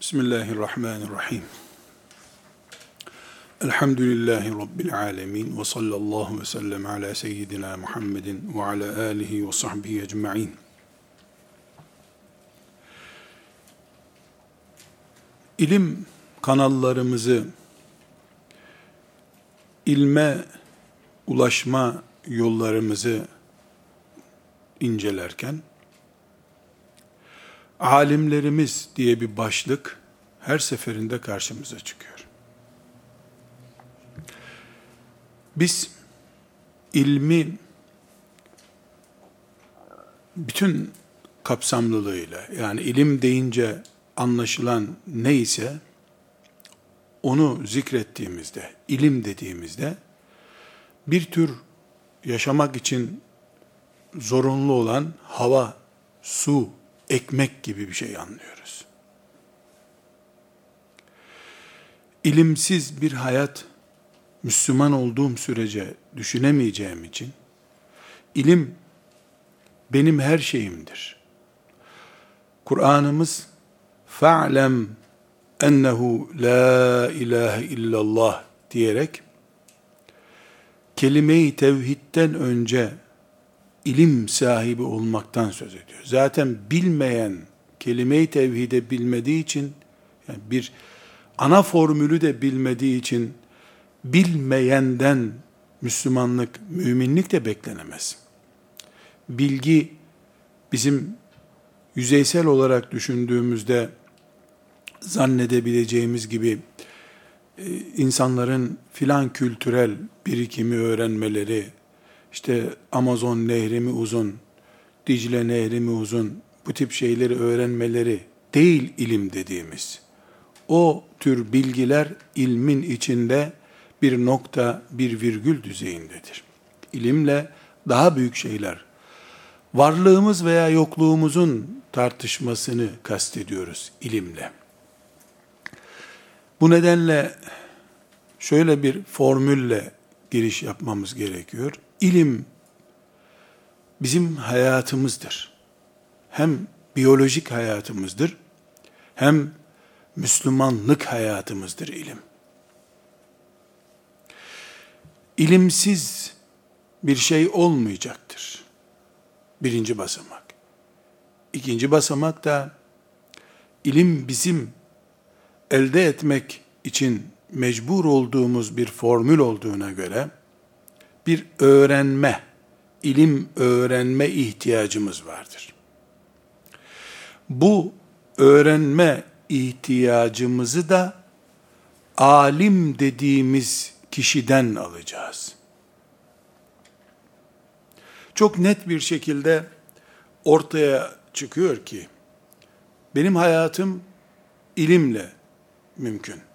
Bismillahirrahmanirrahim. Elhamdülillahi Rabbil alemin ve sallallahu ve sellem ala seyyidina Muhammedin ve ala alihi ve sahbihi ecma'in. İlim kanallarımızı ilme ulaşma yollarımızı incelerken alimlerimiz diye bir başlık her seferinde karşımıza çıkıyor. Biz ilmi bütün kapsamlılığıyla yani ilim deyince anlaşılan neyse onu zikrettiğimizde, ilim dediğimizde bir tür yaşamak için zorunlu olan hava, su, ekmek gibi bir şey anlıyoruz. İlimsiz bir hayat Müslüman olduğum sürece düşünemeyeceğim için ilim benim her şeyimdir. Kur'an'ımız fa'lem ennehu la ilahe illallah diyerek kelime-i tevhidden önce ilim sahibi olmaktan söz ediyor. Zaten bilmeyen, kelime-i tevhide bilmediği için, yani bir ana formülü de bilmediği için, bilmeyenden Müslümanlık, müminlik de beklenemez. Bilgi, bizim yüzeysel olarak düşündüğümüzde, zannedebileceğimiz gibi, e, insanların filan kültürel birikimi öğrenmeleri, işte Amazon nehri mi uzun, Dicle nehri mi uzun, bu tip şeyleri öğrenmeleri değil ilim dediğimiz. O tür bilgiler ilmin içinde bir nokta, bir virgül düzeyindedir. İlimle daha büyük şeyler, varlığımız veya yokluğumuzun tartışmasını kastediyoruz ilimle. Bu nedenle şöyle bir formülle giriş yapmamız gerekiyor. İlim bizim hayatımızdır. Hem biyolojik hayatımızdır, hem Müslümanlık hayatımızdır ilim. İlimsiz bir şey olmayacaktır. Birinci basamak. İkinci basamak da ilim bizim elde etmek için mecbur olduğumuz bir formül olduğuna göre bir öğrenme, ilim öğrenme ihtiyacımız vardır. Bu öğrenme ihtiyacımızı da alim dediğimiz kişiden alacağız. Çok net bir şekilde ortaya çıkıyor ki benim hayatım ilimle mümkün.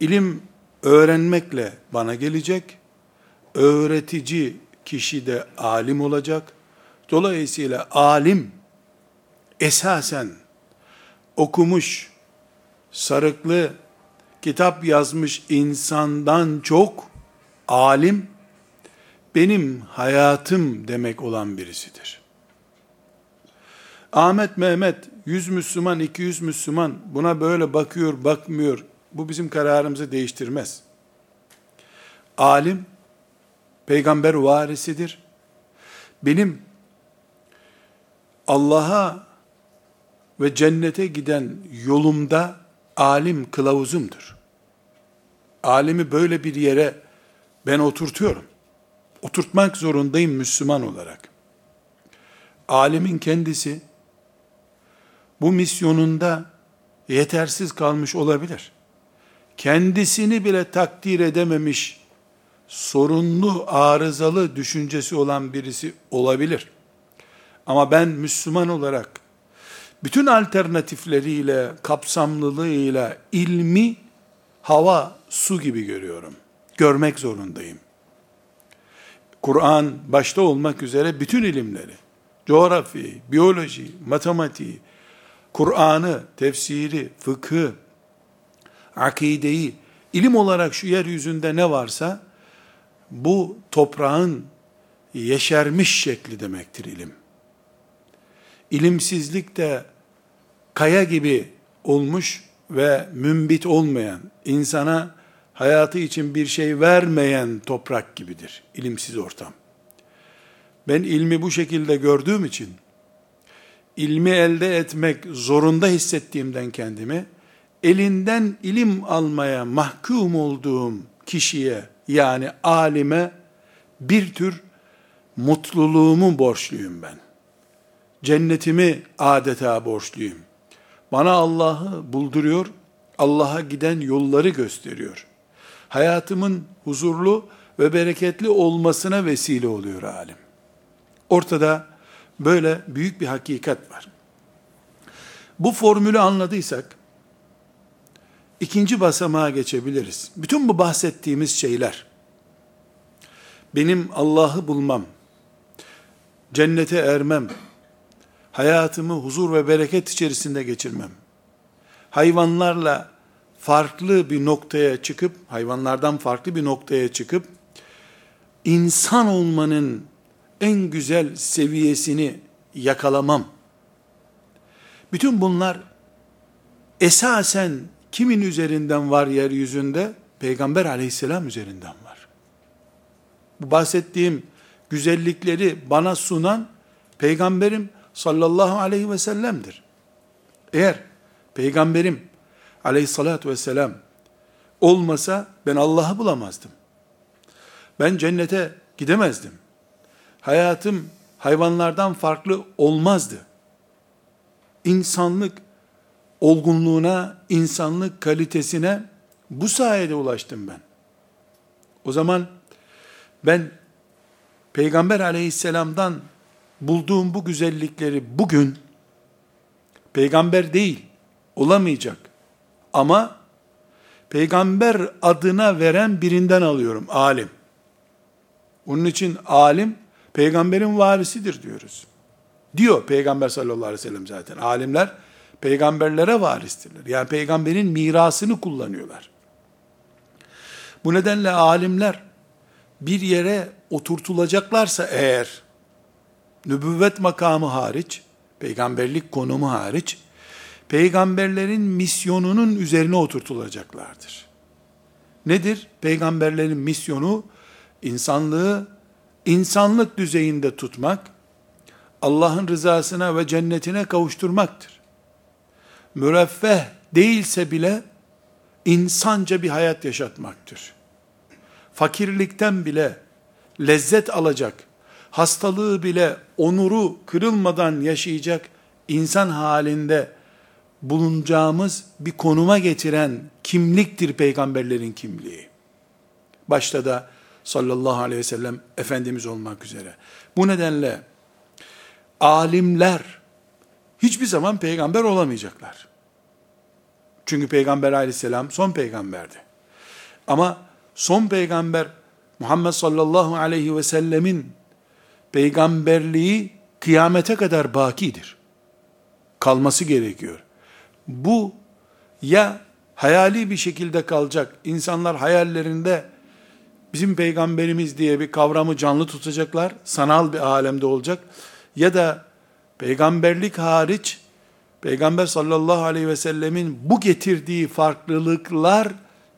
İlim öğrenmekle bana gelecek. Öğretici kişi de alim olacak. Dolayısıyla alim esasen okumuş, sarıklı, kitap yazmış insandan çok alim benim hayatım demek olan birisidir. Ahmet Mehmet 100 Müslüman 200 Müslüman buna böyle bakıyor bakmıyor bu bizim kararımızı değiştirmez. Alim peygamber varisidir. Benim Allah'a ve cennete giden yolumda alim kılavuzumdur. Alimi böyle bir yere ben oturtuyorum. Oturtmak zorundayım Müslüman olarak. Alimin kendisi bu misyonunda yetersiz kalmış olabilir. Kendisini bile takdir edememiş, sorunlu, arızalı düşüncesi olan birisi olabilir. Ama ben Müslüman olarak bütün alternatifleriyle, kapsamlılığıyla ilmi hava, su gibi görüyorum. Görmek zorundayım. Kur'an başta olmak üzere bütün ilimleri, coğrafyayı, biyoloji, matematiği, Kur'an'ı, tefsiri, fıkhı, akideyi, ilim olarak şu yeryüzünde ne varsa, bu toprağın yeşermiş şekli demektir ilim. İlimsizlik de kaya gibi olmuş ve mümbit olmayan, insana hayatı için bir şey vermeyen toprak gibidir ilimsiz ortam. Ben ilmi bu şekilde gördüğüm için, ilmi elde etmek zorunda hissettiğimden kendimi, elinden ilim almaya mahkum olduğum kişiye, yani alime, bir tür mutluluğumu borçluyum ben. Cennetimi adeta borçluyum. Bana Allah'ı bulduruyor, Allah'a giden yolları gösteriyor. Hayatımın huzurlu ve bereketli olmasına vesile oluyor alim. Ortada böyle büyük bir hakikat var. Bu formülü anladıysak, ikinci basamağa geçebiliriz. Bütün bu bahsettiğimiz şeyler, benim Allah'ı bulmam, cennete ermem, hayatımı huzur ve bereket içerisinde geçirmem, hayvanlarla farklı bir noktaya çıkıp, hayvanlardan farklı bir noktaya çıkıp, insan olmanın en güzel seviyesini yakalamam. Bütün bunlar esasen kimin üzerinden var yeryüzünde? Peygamber aleyhisselam üzerinden var. Bu bahsettiğim güzellikleri bana sunan peygamberim sallallahu aleyhi ve sellem'dir. Eğer peygamberim aleyhissalatü vesselam olmasa ben Allah'ı bulamazdım. Ben cennete gidemezdim. Hayatım hayvanlardan farklı olmazdı. İnsanlık olgunluğuna, insanlık kalitesine bu sayede ulaştım ben. O zaman ben Peygamber aleyhisselamdan bulduğum bu güzellikleri bugün peygamber değil, olamayacak ama peygamber adına veren birinden alıyorum, alim. Onun için alim peygamberin varisidir diyoruz. Diyor peygamber sallallahu aleyhi ve sellem zaten. Alimler peygamberlere varistirler. Yani peygamberin mirasını kullanıyorlar. Bu nedenle alimler bir yere oturtulacaklarsa eğer nübüvvet makamı hariç, peygamberlik konumu hariç, peygamberlerin misyonunun üzerine oturtulacaklardır. Nedir? Peygamberlerin misyonu insanlığı insanlık düzeyinde tutmak, Allah'ın rızasına ve cennetine kavuşturmaktır. Müreffeh değilse bile insanca bir hayat yaşatmaktır. Fakirlikten bile lezzet alacak, hastalığı bile onuru kırılmadan yaşayacak insan halinde bulunacağımız bir konuma getiren kimliktir peygamberlerin kimliği. Başta da sallallahu aleyhi ve sellem Efendimiz olmak üzere. Bu nedenle alimler hiçbir zaman peygamber olamayacaklar. Çünkü peygamber aleyhisselam son peygamberdi. Ama son peygamber Muhammed sallallahu aleyhi ve sellemin peygamberliği kıyamete kadar bakidir. Kalması gerekiyor. Bu ya hayali bir şekilde kalacak, insanlar hayallerinde bizim peygamberimiz diye bir kavramı canlı tutacaklar, sanal bir alemde olacak, ya da peygamberlik hariç, Peygamber sallallahu aleyhi ve sellemin bu getirdiği farklılıklar,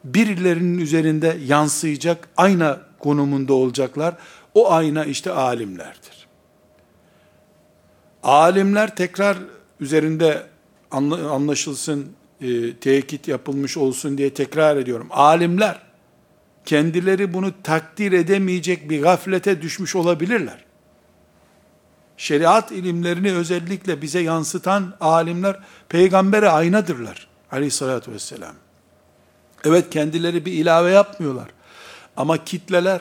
birilerinin üzerinde yansıyacak, ayna konumunda olacaklar. O ayna işte alimlerdir. Alimler tekrar üzerinde anlaşılsın, e, tekit yapılmış olsun diye tekrar ediyorum. Alimler kendileri bunu takdir edemeyecek bir gaflete düşmüş olabilirler. Şeriat ilimlerini özellikle bize yansıtan alimler peygambere aynadırlar. Aleyhissalatü vesselam. Evet kendileri bir ilave yapmıyorlar. Ama kitleler,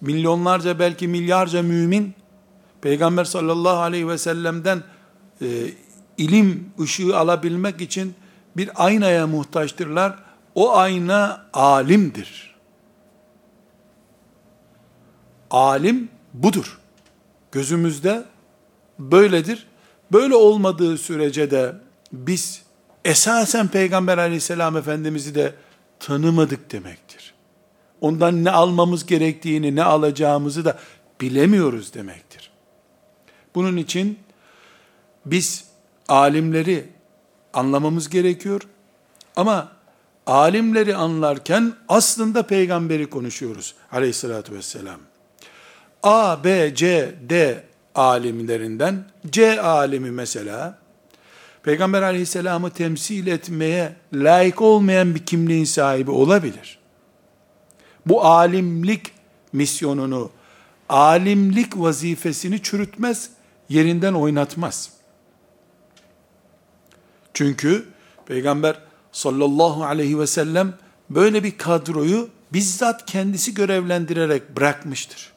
milyonlarca belki milyarca mümin, Peygamber sallallahu aleyhi ve sellem'den e, ilim ışığı alabilmek için bir aynaya muhtaçtırlar. O ayna alimdir. Alim budur. Gözümüzde böyledir. Böyle olmadığı sürece de biz esasen Peygamber aleyhisselam efendimizi de tanımadık demektir. Ondan ne almamız gerektiğini, ne alacağımızı da bilemiyoruz demektir. Bunun için biz alimleri anlamamız gerekiyor. Ama alimleri anlarken aslında peygamberi konuşuyoruz aleyhissalatü vesselam. A, B, C, D alimlerinden C alimi mesela Peygamber aleyhisselamı temsil etmeye layık olmayan bir kimliğin sahibi olabilir. Bu alimlik misyonunu, alimlik vazifesini çürütmez, yerinden oynatmaz. Çünkü Peygamber sallallahu aleyhi ve sellem böyle bir kadroyu bizzat kendisi görevlendirerek bırakmıştır.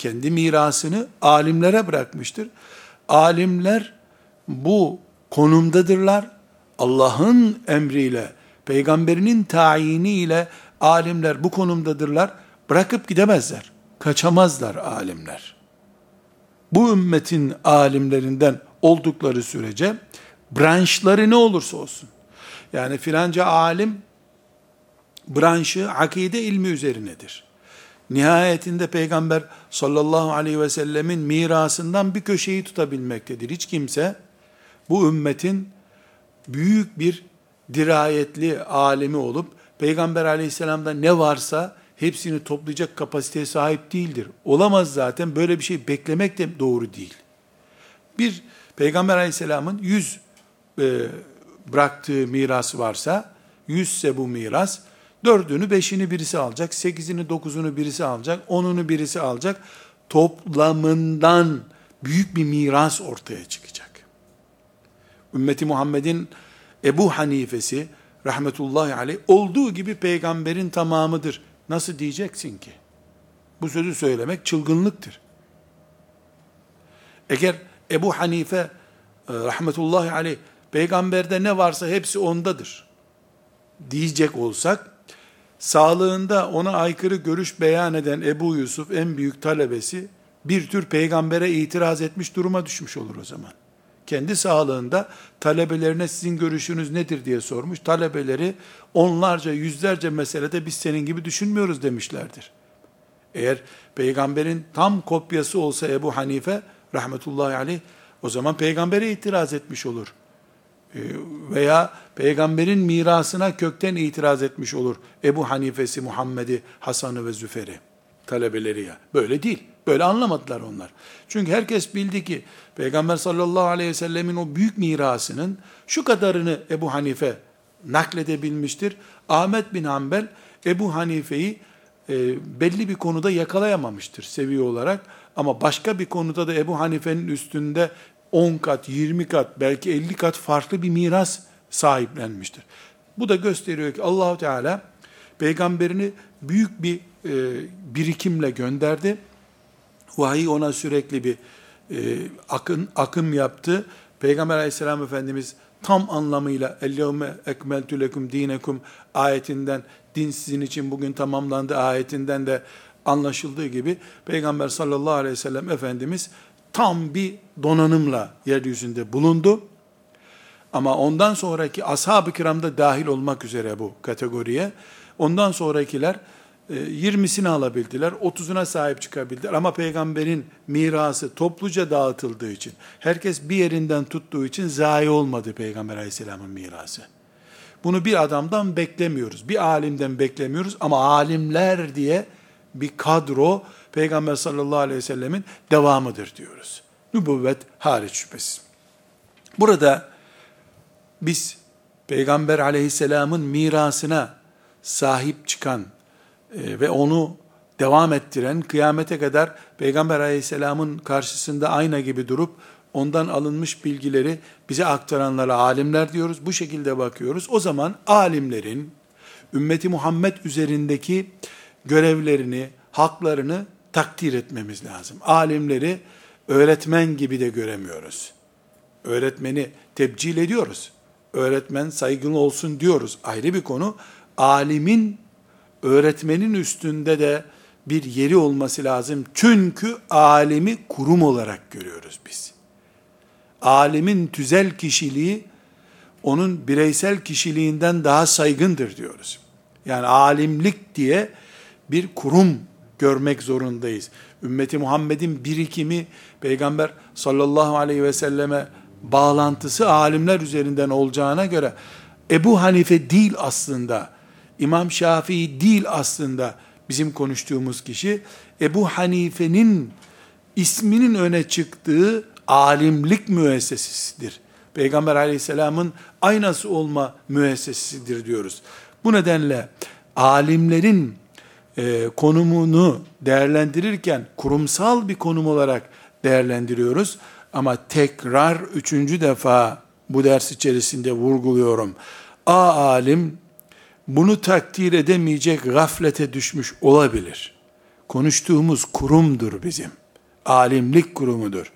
Kendi mirasını alimlere bırakmıştır. Alimler bu konumdadırlar. Allah'ın emriyle, peygamberinin tayiniyle alimler bu konumdadırlar. Bırakıp gidemezler. Kaçamazlar alimler. Bu ümmetin alimlerinden oldukları sürece branşları ne olursa olsun. Yani filanca alim branşı akide ilmi üzerinedir. Nihayetinde peygamber sallallahu aleyhi ve sellemin mirasından bir köşeyi tutabilmektedir. Hiç kimse bu ümmetin büyük bir dirayetli alemi olup peygamber aleyhisselamda ne varsa hepsini toplayacak kapasiteye sahip değildir. Olamaz zaten böyle bir şey beklemek de doğru değil. Bir peygamber aleyhisselamın yüz e, bıraktığı miras varsa, yüzse bu miras, dördünü, beşini birisi alacak, sekizini, dokuzunu birisi alacak, onunu birisi alacak. Toplamından büyük bir miras ortaya çıkacak. Ümmeti Muhammed'in Ebu Hanife'si, rahmetullahi aleyh, olduğu gibi peygamberin tamamıdır. Nasıl diyeceksin ki? Bu sözü söylemek çılgınlıktır. Eğer Ebu Hanife, e, rahmetullahi aleyh, peygamberde ne varsa hepsi ondadır diyecek olsak, sağlığında ona aykırı görüş beyan eden Ebu Yusuf en büyük talebesi bir tür peygambere itiraz etmiş duruma düşmüş olur o zaman. Kendi sağlığında talebelerine sizin görüşünüz nedir diye sormuş. Talebeleri onlarca, yüzlerce meselede biz senin gibi düşünmüyoruz demişlerdir. Eğer peygamberin tam kopyası olsa Ebu Hanife rahmetullahi aleyh o zaman peygambere itiraz etmiş olur. Ee, veya peygamberin mirasına kökten itiraz etmiş olur. Ebu Hanife'si, Muhammed'i, Hasan'ı ve Züfer'i, talebeleri ya. Böyle değil. Böyle anlamadılar onlar. Çünkü herkes bildi ki Peygamber sallallahu aleyhi ve sellemin o büyük mirasının şu kadarını Ebu Hanife nakledebilmiştir. Ahmet bin Hanbel Ebu Hanife'yi e, belli bir konuda yakalayamamıştır seviye olarak. Ama başka bir konuda da Ebu Hanife'nin üstünde 10 kat, 20 kat, belki 50 kat farklı bir miras sahiplenmiştir. Bu da gösteriyor ki Allahu Teala peygamberini büyük bir e, birikimle gönderdi. Vahiy ona sürekli bir e, akın akım yaptı. Peygamber Aleyhisselam Efendimiz tam anlamıyla "Ellevme ekmeltu lekum dinekum" ayetinden din sizin için bugün tamamlandı ayetinden de anlaşıldığı gibi Peygamber sallallahu aleyhi ve sellem Efendimiz tam bir donanımla yeryüzünde bulundu. Ama ondan sonraki ashab-ı kiramda dahil olmak üzere bu kategoriye, ondan sonrakiler 20'sini e, alabildiler, 30'una sahip çıkabildiler. Ama peygamberin mirası topluca dağıtıldığı için, herkes bir yerinden tuttuğu için zayi olmadı peygamber aleyhisselamın mirası. Bunu bir adamdan beklemiyoruz, bir alimden beklemiyoruz ama alimler diye bir kadro Peygamber sallallahu aleyhi ve sellemin devamıdır diyoruz. Nübüvvet hariç şüphesiz. Burada biz Peygamber aleyhisselamın mirasına sahip çıkan e, ve onu devam ettiren, kıyamete kadar Peygamber aleyhisselamın karşısında ayna gibi durup ondan alınmış bilgileri bize aktaranlara alimler diyoruz. Bu şekilde bakıyoruz. O zaman alimlerin ümmeti Muhammed üzerindeki görevlerini, haklarını takdir etmemiz lazım. Alimleri öğretmen gibi de göremiyoruz. Öğretmeni tebcil ediyoruz. Öğretmen saygılı olsun diyoruz. Ayrı bir konu. Alimin öğretmenin üstünde de bir yeri olması lazım. Çünkü alimi kurum olarak görüyoruz biz. Alimin tüzel kişiliği onun bireysel kişiliğinden daha saygındır diyoruz. Yani alimlik diye bir kurum görmek zorundayız. Ümmeti Muhammed'in birikimi Peygamber sallallahu aleyhi ve selleme bağlantısı alimler üzerinden olacağına göre Ebu Hanife değil aslında, İmam Şafii değil aslında bizim konuştuğumuz kişi. Ebu Hanife'nin isminin öne çıktığı alimlik müessesesidir. Peygamber aleyhisselamın aynası olma müessesesidir diyoruz. Bu nedenle alimlerin e, konumunu değerlendirirken kurumsal bir konum olarak değerlendiriyoruz. Ama tekrar üçüncü defa bu ders içerisinde vurguluyorum. A alim bunu takdir edemeyecek gaflete düşmüş olabilir. Konuştuğumuz kurumdur bizim. Alimlik kurumudur.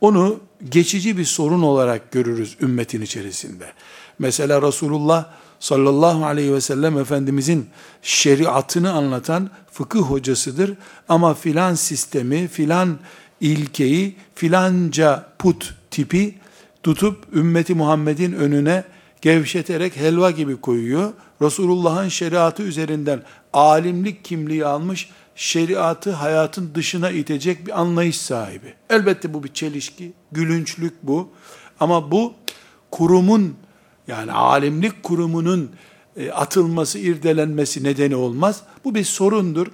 Onu geçici bir sorun olarak görürüz ümmetin içerisinde. Mesela Resulullah sallallahu aleyhi ve sellem Efendimizin şeriatını anlatan fıkıh hocasıdır. Ama filan sistemi, filan ilkeyi, filanca put tipi tutup ümmeti Muhammed'in önüne gevşeterek helva gibi koyuyor. Resulullah'ın şeriatı üzerinden alimlik kimliği almış, şeriatı hayatın dışına itecek bir anlayış sahibi. Elbette bu bir çelişki, gülünçlük bu. Ama bu kurumun yani alimlik kurumunun e, atılması, irdelenmesi nedeni olmaz. Bu bir sorundur.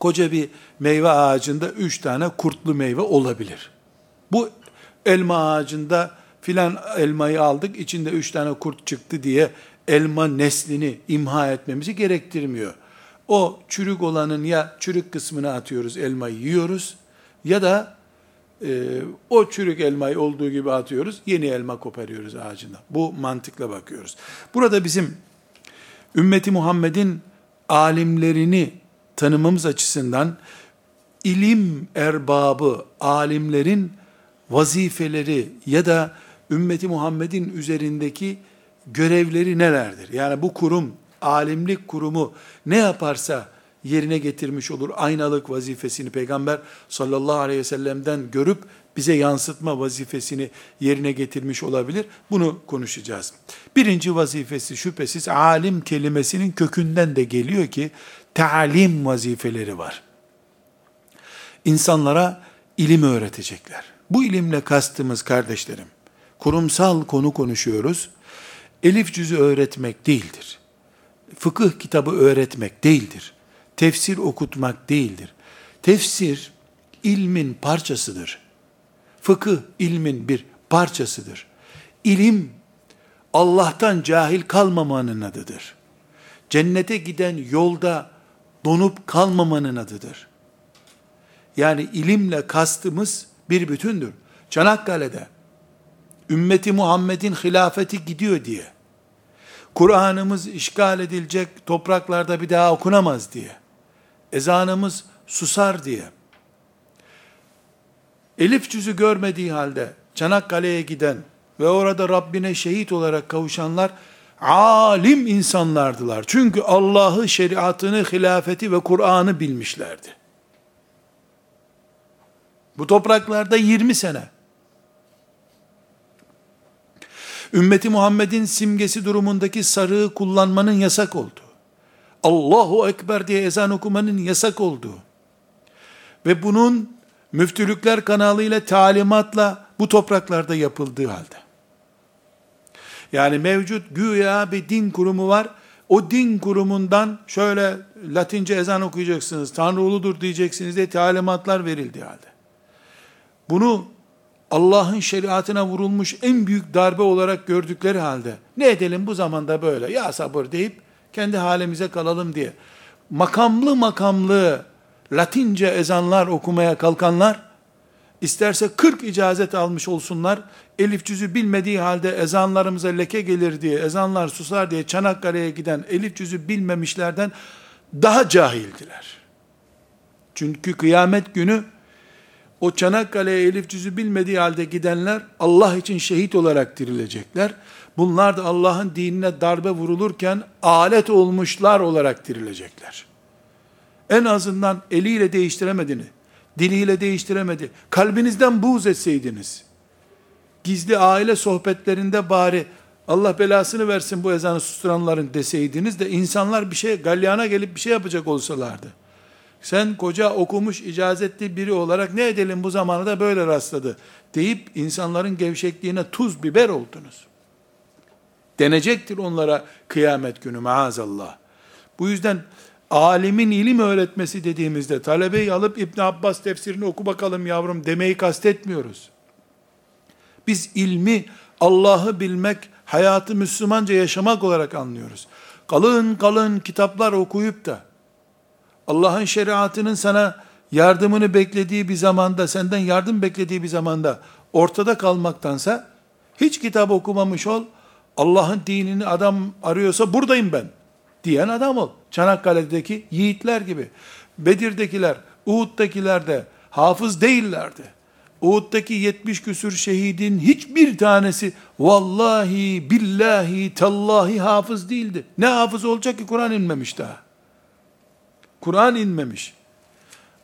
Koca bir meyve ağacında üç tane kurtlu meyve olabilir. Bu elma ağacında filan elmayı aldık, içinde üç tane kurt çıktı diye elma neslini imha etmemizi gerektirmiyor. O çürük olanın ya çürük kısmını atıyoruz, elmayı yiyoruz ya da e, o çürük elmayı olduğu gibi atıyoruz, yeni elma koparıyoruz ağacında. Bu mantıkla bakıyoruz. Burada bizim ümmeti Muhammed'in alimlerini tanımamız açısından ilim erbabı, alimlerin vazifeleri ya da ümmeti Muhammed'in üzerindeki görevleri nelerdir? Yani bu kurum, alimlik kurumu ne yaparsa yerine getirmiş olur. Aynalık vazifesini Peygamber sallallahu aleyhi ve sellem'den görüp bize yansıtma vazifesini yerine getirmiş olabilir. Bunu konuşacağız. Birinci vazifesi şüphesiz alim kelimesinin kökünden de geliyor ki talim vazifeleri var. İnsanlara ilim öğretecekler. Bu ilimle kastımız kardeşlerim, kurumsal konu konuşuyoruz. Elif cüzü öğretmek değildir. Fıkıh kitabı öğretmek değildir. Tefsir okutmak değildir. Tefsir ilmin parçasıdır. Fıkıh ilmin bir parçasıdır. İlim Allah'tan cahil kalmamanın adıdır. Cennete giden yolda donup kalmamanın adıdır. Yani ilimle kastımız bir bütündür. Çanakkale'de ümmeti Muhammed'in hilafeti gidiyor diye, Kur'an'ımız işgal edilecek topraklarda bir daha okunamaz diye, ezanımız susar diye, Elif cüzü görmediği halde Çanakkale'ye giden ve orada Rabbine şehit olarak kavuşanlar alim insanlardılar. Çünkü Allah'ı, şeriatını, hilafeti ve Kur'an'ı bilmişlerdi. Bu topraklarda 20 sene. Ümmeti Muhammed'in simgesi durumundaki sarığı kullanmanın yasak olduğu, Allahu Ekber diye ezan okumanın yasak olduğu ve bunun müftülükler kanalıyla talimatla bu topraklarda yapıldığı halde. Yani mevcut güya bir din kurumu var. O din kurumundan şöyle Latince ezan okuyacaksınız, Tanrı uludur diyeceksiniz diye talimatlar verildi halde. Bunu Allah'ın şeriatına vurulmuş en büyük darbe olarak gördükleri halde ne edelim bu zamanda böyle ya sabır deyip kendi halimize kalalım diye makamlı makamlı Latince ezanlar okumaya kalkanlar isterse 40 icazet almış olsunlar elif cüzü bilmediği halde ezanlarımıza leke gelir diye ezanlar susar diye Çanakkale'ye giden elif cüzü bilmemişlerden daha cahildiler. Çünkü kıyamet günü o Çanakkale'ye elif cüzü bilmediği halde gidenler Allah için şehit olarak dirilecekler. Bunlar da Allah'ın dinine darbe vurulurken alet olmuşlar olarak dirilecekler. En azından eliyle değiştiremedini, diliyle değiştiremedi. Kalbinizden buğz etseydiniz, gizli aile sohbetlerinde bari Allah belasını versin bu ezanı susturanların deseydiniz de insanlar bir şey galyana gelip bir şey yapacak olsalardı. Sen koca okumuş icazetli biri olarak ne edelim bu zamanı da böyle rastladı deyip insanların gevşekliğine tuz biber oldunuz. Denecektir onlara kıyamet günü maazallah. Bu yüzden alimin ilim öğretmesi dediğimizde talebeyi alıp İbn Abbas tefsirini oku bakalım yavrum demeyi kastetmiyoruz. Biz ilmi Allah'ı bilmek, hayatı Müslümanca yaşamak olarak anlıyoruz. Kalın kalın kitaplar okuyup da Allah'ın şeriatının sana yardımını beklediği bir zamanda, senden yardım beklediği bir zamanda ortada kalmaktansa hiç kitap okumamış ol. Allah'ın dinini adam arıyorsa buradayım ben diyen adam ol. Çanakkale'deki yiğitler gibi. Bedir'dekiler, Uhud'dakiler de hafız değillerdi. Uhud'daki 70 küsür şehidin hiçbir tanesi vallahi, billahi, tallahi hafız değildi. Ne hafız olacak ki Kur'an inmemiş daha. Kur'an inmemiş.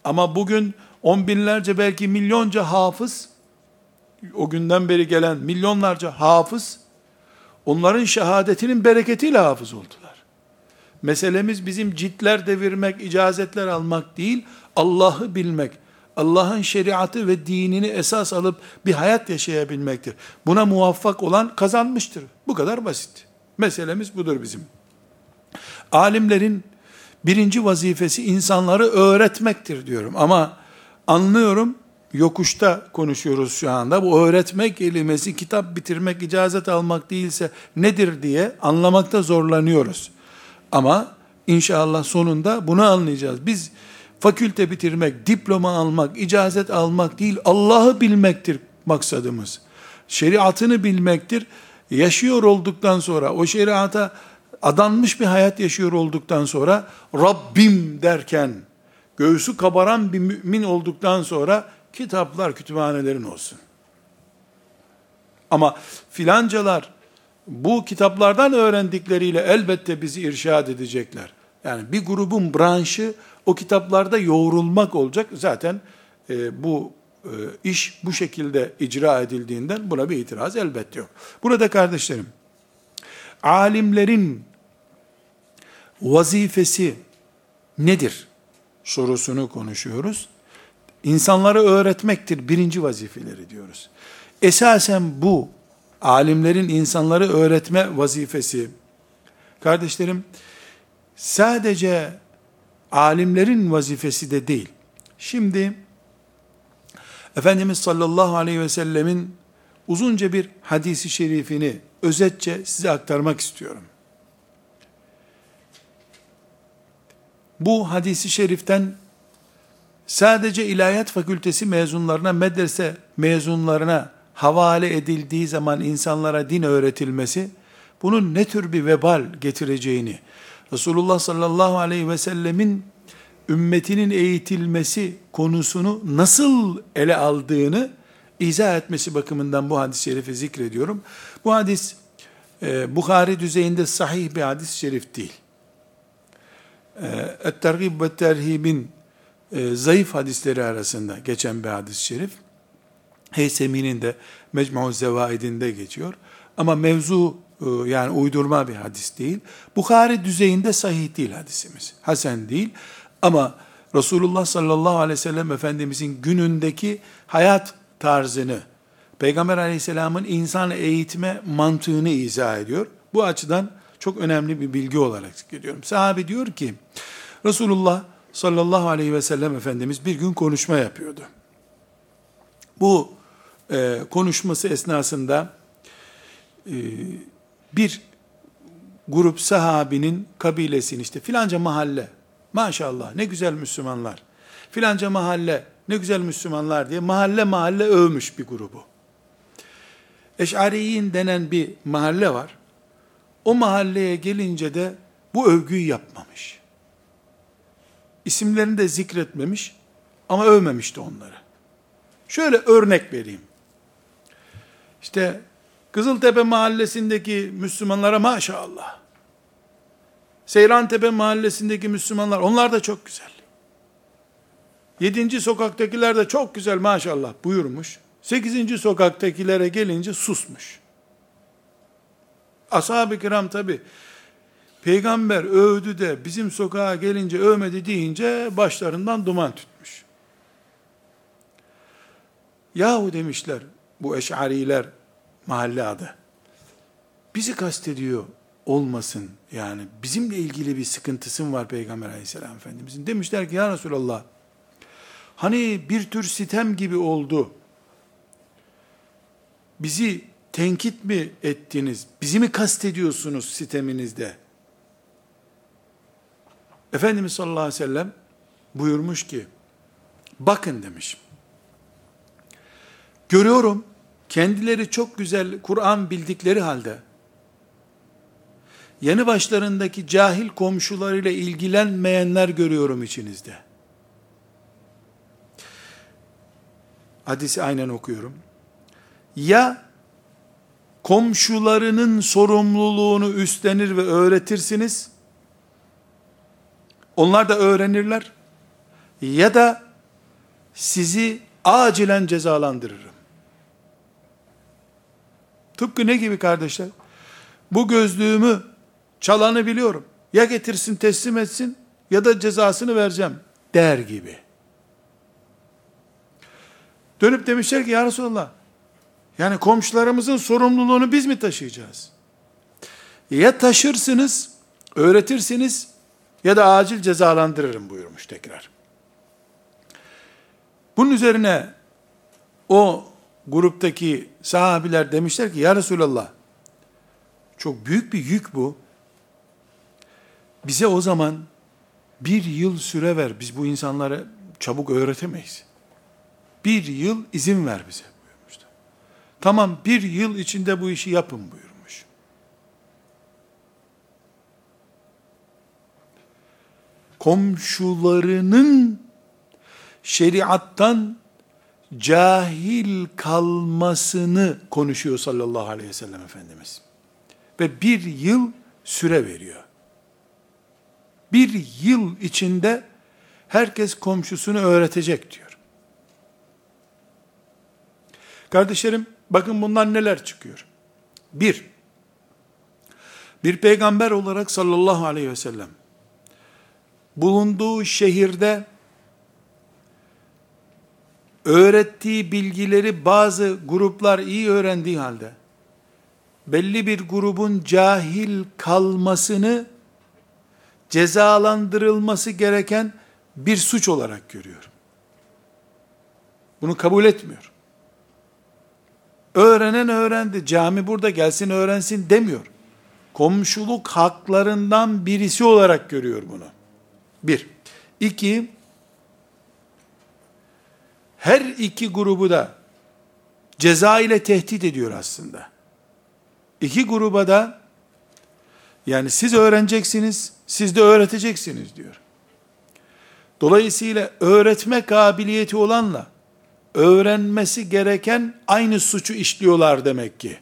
Ama bugün on binlerce belki milyonca hafız, o günden beri gelen milyonlarca hafız, onların şehadetinin bereketiyle hafız oldular. Meselemiz bizim ciltler devirmek, icazetler almak değil, Allah'ı bilmek, Allah'ın şeriatı ve dinini esas alıp bir hayat yaşayabilmektir. Buna muvaffak olan kazanmıştır. Bu kadar basit. Meselemiz budur bizim. Alimlerin birinci vazifesi insanları öğretmektir diyorum. Ama anlıyorum, yokuşta konuşuyoruz şu anda. Bu öğretmek kelimesi kitap bitirmek, icazet almak değilse nedir diye anlamakta zorlanıyoruz. Ama inşallah sonunda bunu anlayacağız. Biz fakülte bitirmek, diploma almak, icazet almak değil, Allah'ı bilmektir maksadımız. Şeriatını bilmektir. Yaşıyor olduktan sonra, o şeriata adanmış bir hayat yaşıyor olduktan sonra, Rabbim derken, göğsü kabaran bir mümin olduktan sonra, kitaplar kütüphanelerin olsun. Ama filancalar, bu kitaplardan öğrendikleriyle elbette bizi irşad edecekler. Yani bir grubun branşı o kitaplarda yoğrulmak olacak. Zaten e, bu e, iş bu şekilde icra edildiğinden buna bir itiraz elbette yok. Burada kardeşlerim, alimlerin vazifesi nedir sorusunu konuşuyoruz. İnsanları öğretmektir birinci vazifeleri diyoruz. Esasen bu alimlerin insanları öğretme vazifesi kardeşlerim sadece alimlerin vazifesi de değil. Şimdi Efendimiz sallallahu aleyhi ve sellemin uzunca bir hadisi şerifini özetçe size aktarmak istiyorum. Bu hadisi şeriften sadece ilahiyat fakültesi mezunlarına, medrese mezunlarına havale edildiği zaman insanlara din öğretilmesi, bunun ne tür bir vebal getireceğini, Resulullah sallallahu aleyhi ve sellemin ümmetinin eğitilmesi konusunu nasıl ele aldığını izah etmesi bakımından bu hadis-i şerifi zikrediyorum. Bu hadis e, Bukhari düzeyinde sahih bir hadis-i şerif değil. E, Et-Tergib ve Terhib'in e, zayıf hadisleri arasında geçen bir hadis-i şerif. Heysemi'nin de Mecmu Zevaidinde geçiyor. Ama mevzu e, yani uydurma bir hadis değil. Bukhari düzeyinde sahih değil hadisimiz. Hasen değil. Ama Resulullah sallallahu aleyhi ve sellem Efendimizin günündeki hayat tarzını, Peygamber aleyhisselamın insan eğitme mantığını izah ediyor. Bu açıdan çok önemli bir bilgi olarak zikrediyorum. Sahabi diyor ki, Resulullah sallallahu aleyhi ve sellem Efendimiz bir gün konuşma yapıyordu. Bu e, konuşması esnasında e, bir grup sahabinin kabilesini işte filanca mahalle maşallah ne güzel Müslümanlar filanca mahalle ne güzel Müslümanlar diye mahalle mahalle övmüş bir grubu. Eş'ariyin denen bir mahalle var. O mahalleye gelince de bu övgüyü yapmamış. İsimlerini de zikretmemiş ama övmemişti onları. Şöyle örnek vereyim. İşte Kızıltepe mahallesindeki Müslümanlara maşallah. Seyrantepe mahallesindeki Müslümanlar onlar da çok güzel. Yedinci sokaktakiler de çok güzel maşallah buyurmuş. Sekizinci sokaktakilere gelince susmuş. Ashab-ı kiram tabi peygamber övdü de bizim sokağa gelince övmedi deyince başlarından duman tutmuş. Yahu demişler bu eşariler mahalle adı. Bizi kastediyor olmasın yani bizimle ilgili bir sıkıntısın var Peygamber aleyhisselam efendimizin. Demişler ki ya Resulallah hani bir tür sitem gibi oldu. Bizi tenkit mi ettiniz? Bizi mi kastediyorsunuz siteminizde? Efendimiz sallallahu aleyhi ve sellem buyurmuş ki, bakın demiş, görüyorum, kendileri çok güzel Kur'an bildikleri halde, yanı başlarındaki cahil komşularıyla ilgilenmeyenler görüyorum içinizde. Hadisi aynen okuyorum. Ya komşularının sorumluluğunu üstlenir ve öğretirsiniz. Onlar da öğrenirler. Ya da sizi acilen cezalandırırım. Tıpkı ne gibi kardeşler? Bu gözlüğümü çalanı biliyorum. Ya getirsin teslim etsin ya da cezasını vereceğim der gibi. Dönüp demişler ki ya Resulallah yani komşularımızın sorumluluğunu biz mi taşıyacağız? Ya taşırsınız, öğretirsiniz ya da acil cezalandırırım buyurmuş tekrar. Bunun üzerine o gruptaki sahabiler demişler ki ya Resulallah çok büyük bir yük bu. Bize o zaman bir yıl süre ver. Biz bu insanlara çabuk öğretemeyiz. Bir yıl izin ver bize. Tamam bir yıl içinde bu işi yapın buyurmuş. Komşularının şeriattan cahil kalmasını konuşuyor sallallahu aleyhi ve sellem Efendimiz. Ve bir yıl süre veriyor. Bir yıl içinde herkes komşusunu öğretecek diyor. Kardeşlerim, Bakın bundan neler çıkıyor. Bir, bir peygamber olarak sallallahu aleyhi ve sellem, bulunduğu şehirde, öğrettiği bilgileri bazı gruplar iyi öğrendiği halde, belli bir grubun cahil kalmasını, cezalandırılması gereken bir suç olarak görüyor. Bunu kabul etmiyor. Öğrenen öğrendi. Cami burada gelsin öğrensin demiyor. Komşuluk haklarından birisi olarak görüyor bunu. Bir. İki, her iki grubu da ceza ile tehdit ediyor aslında. İki gruba da yani siz öğreneceksiniz, siz de öğreteceksiniz diyor. Dolayısıyla öğretme kabiliyeti olanla öğrenmesi gereken aynı suçu işliyorlar demek ki.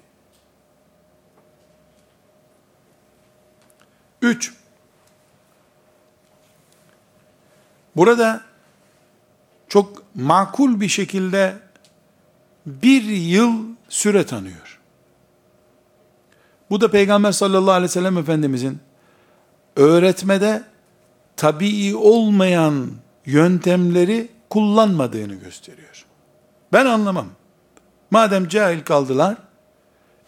Üç, burada çok makul bir şekilde bir yıl süre tanıyor. Bu da Peygamber sallallahu aleyhi ve sellem Efendimizin öğretmede tabii olmayan yöntemleri kullanmadığını gösteriyor. Ben anlamam. Madem cahil kaldılar,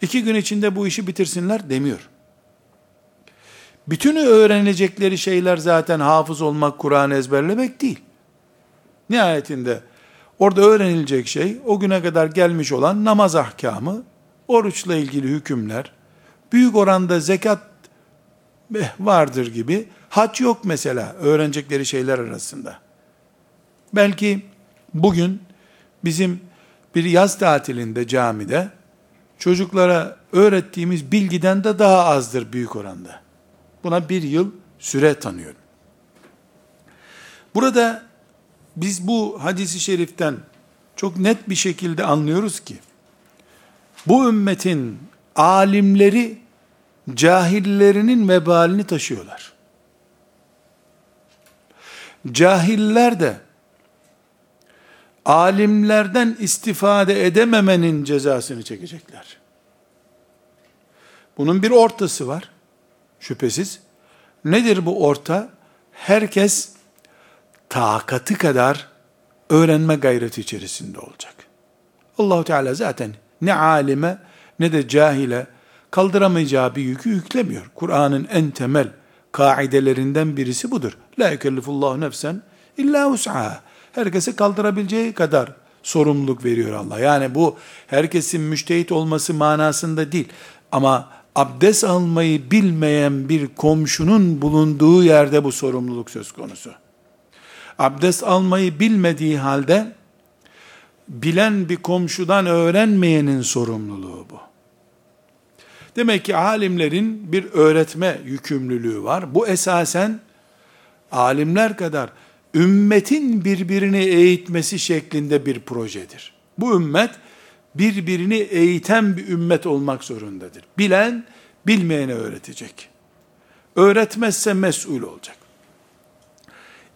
iki gün içinde bu işi bitirsinler demiyor. Bütünü öğrenilecekleri şeyler zaten hafız olmak, Kur'an ezberlemek değil. Nihayetinde orada öğrenilecek şey, o güne kadar gelmiş olan namaz ahkamı, oruçla ilgili hükümler, büyük oranda zekat vardır gibi, hac yok mesela öğrenecekleri şeyler arasında. Belki bugün bizim bir yaz tatilinde camide çocuklara öğrettiğimiz bilgiden de daha azdır büyük oranda. Buna bir yıl süre tanıyorum. Burada biz bu hadisi şeriften çok net bir şekilde anlıyoruz ki bu ümmetin alimleri cahillerinin vebalini taşıyorlar. Cahiller de alimlerden istifade edememenin cezasını çekecekler. Bunun bir ortası var. Şüphesiz. Nedir bu orta? Herkes takatı kadar öğrenme gayreti içerisinde olacak. Allahu Teala zaten ne alime ne de cahile kaldıramayacağı bir yükü yüklemiyor. Kur'an'ın en temel kaidelerinden birisi budur. La yükellifullahu nefsen illa us'aha. Herkese kaldırabileceği kadar sorumluluk veriyor Allah. Yani bu herkesin müştehit olması manasında değil. Ama abdest almayı bilmeyen bir komşunun bulunduğu yerde bu sorumluluk söz konusu. Abdest almayı bilmediği halde bilen bir komşudan öğrenmeyenin sorumluluğu bu. Demek ki alimlerin bir öğretme yükümlülüğü var. Bu esasen alimler kadar ümmetin birbirini eğitmesi şeklinde bir projedir. Bu ümmet birbirini eğiten bir ümmet olmak zorundadır. Bilen bilmeyene öğretecek. Öğretmezse mesul olacak.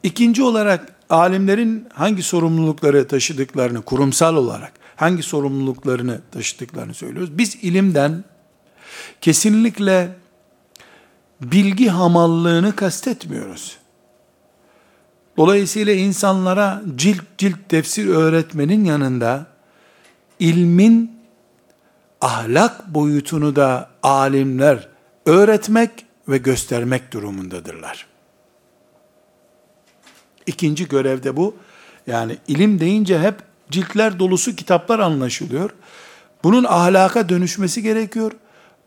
İkinci olarak alimlerin hangi sorumlulukları taşıdıklarını kurumsal olarak hangi sorumluluklarını taşıdıklarını söylüyoruz. Biz ilimden kesinlikle bilgi hamallığını kastetmiyoruz. Dolayısıyla insanlara cilt cilt tefsir öğretmenin yanında ilmin ahlak boyutunu da alimler öğretmek ve göstermek durumundadırlar. İkinci görevde bu. Yani ilim deyince hep ciltler dolusu kitaplar anlaşılıyor. Bunun ahlaka dönüşmesi gerekiyor.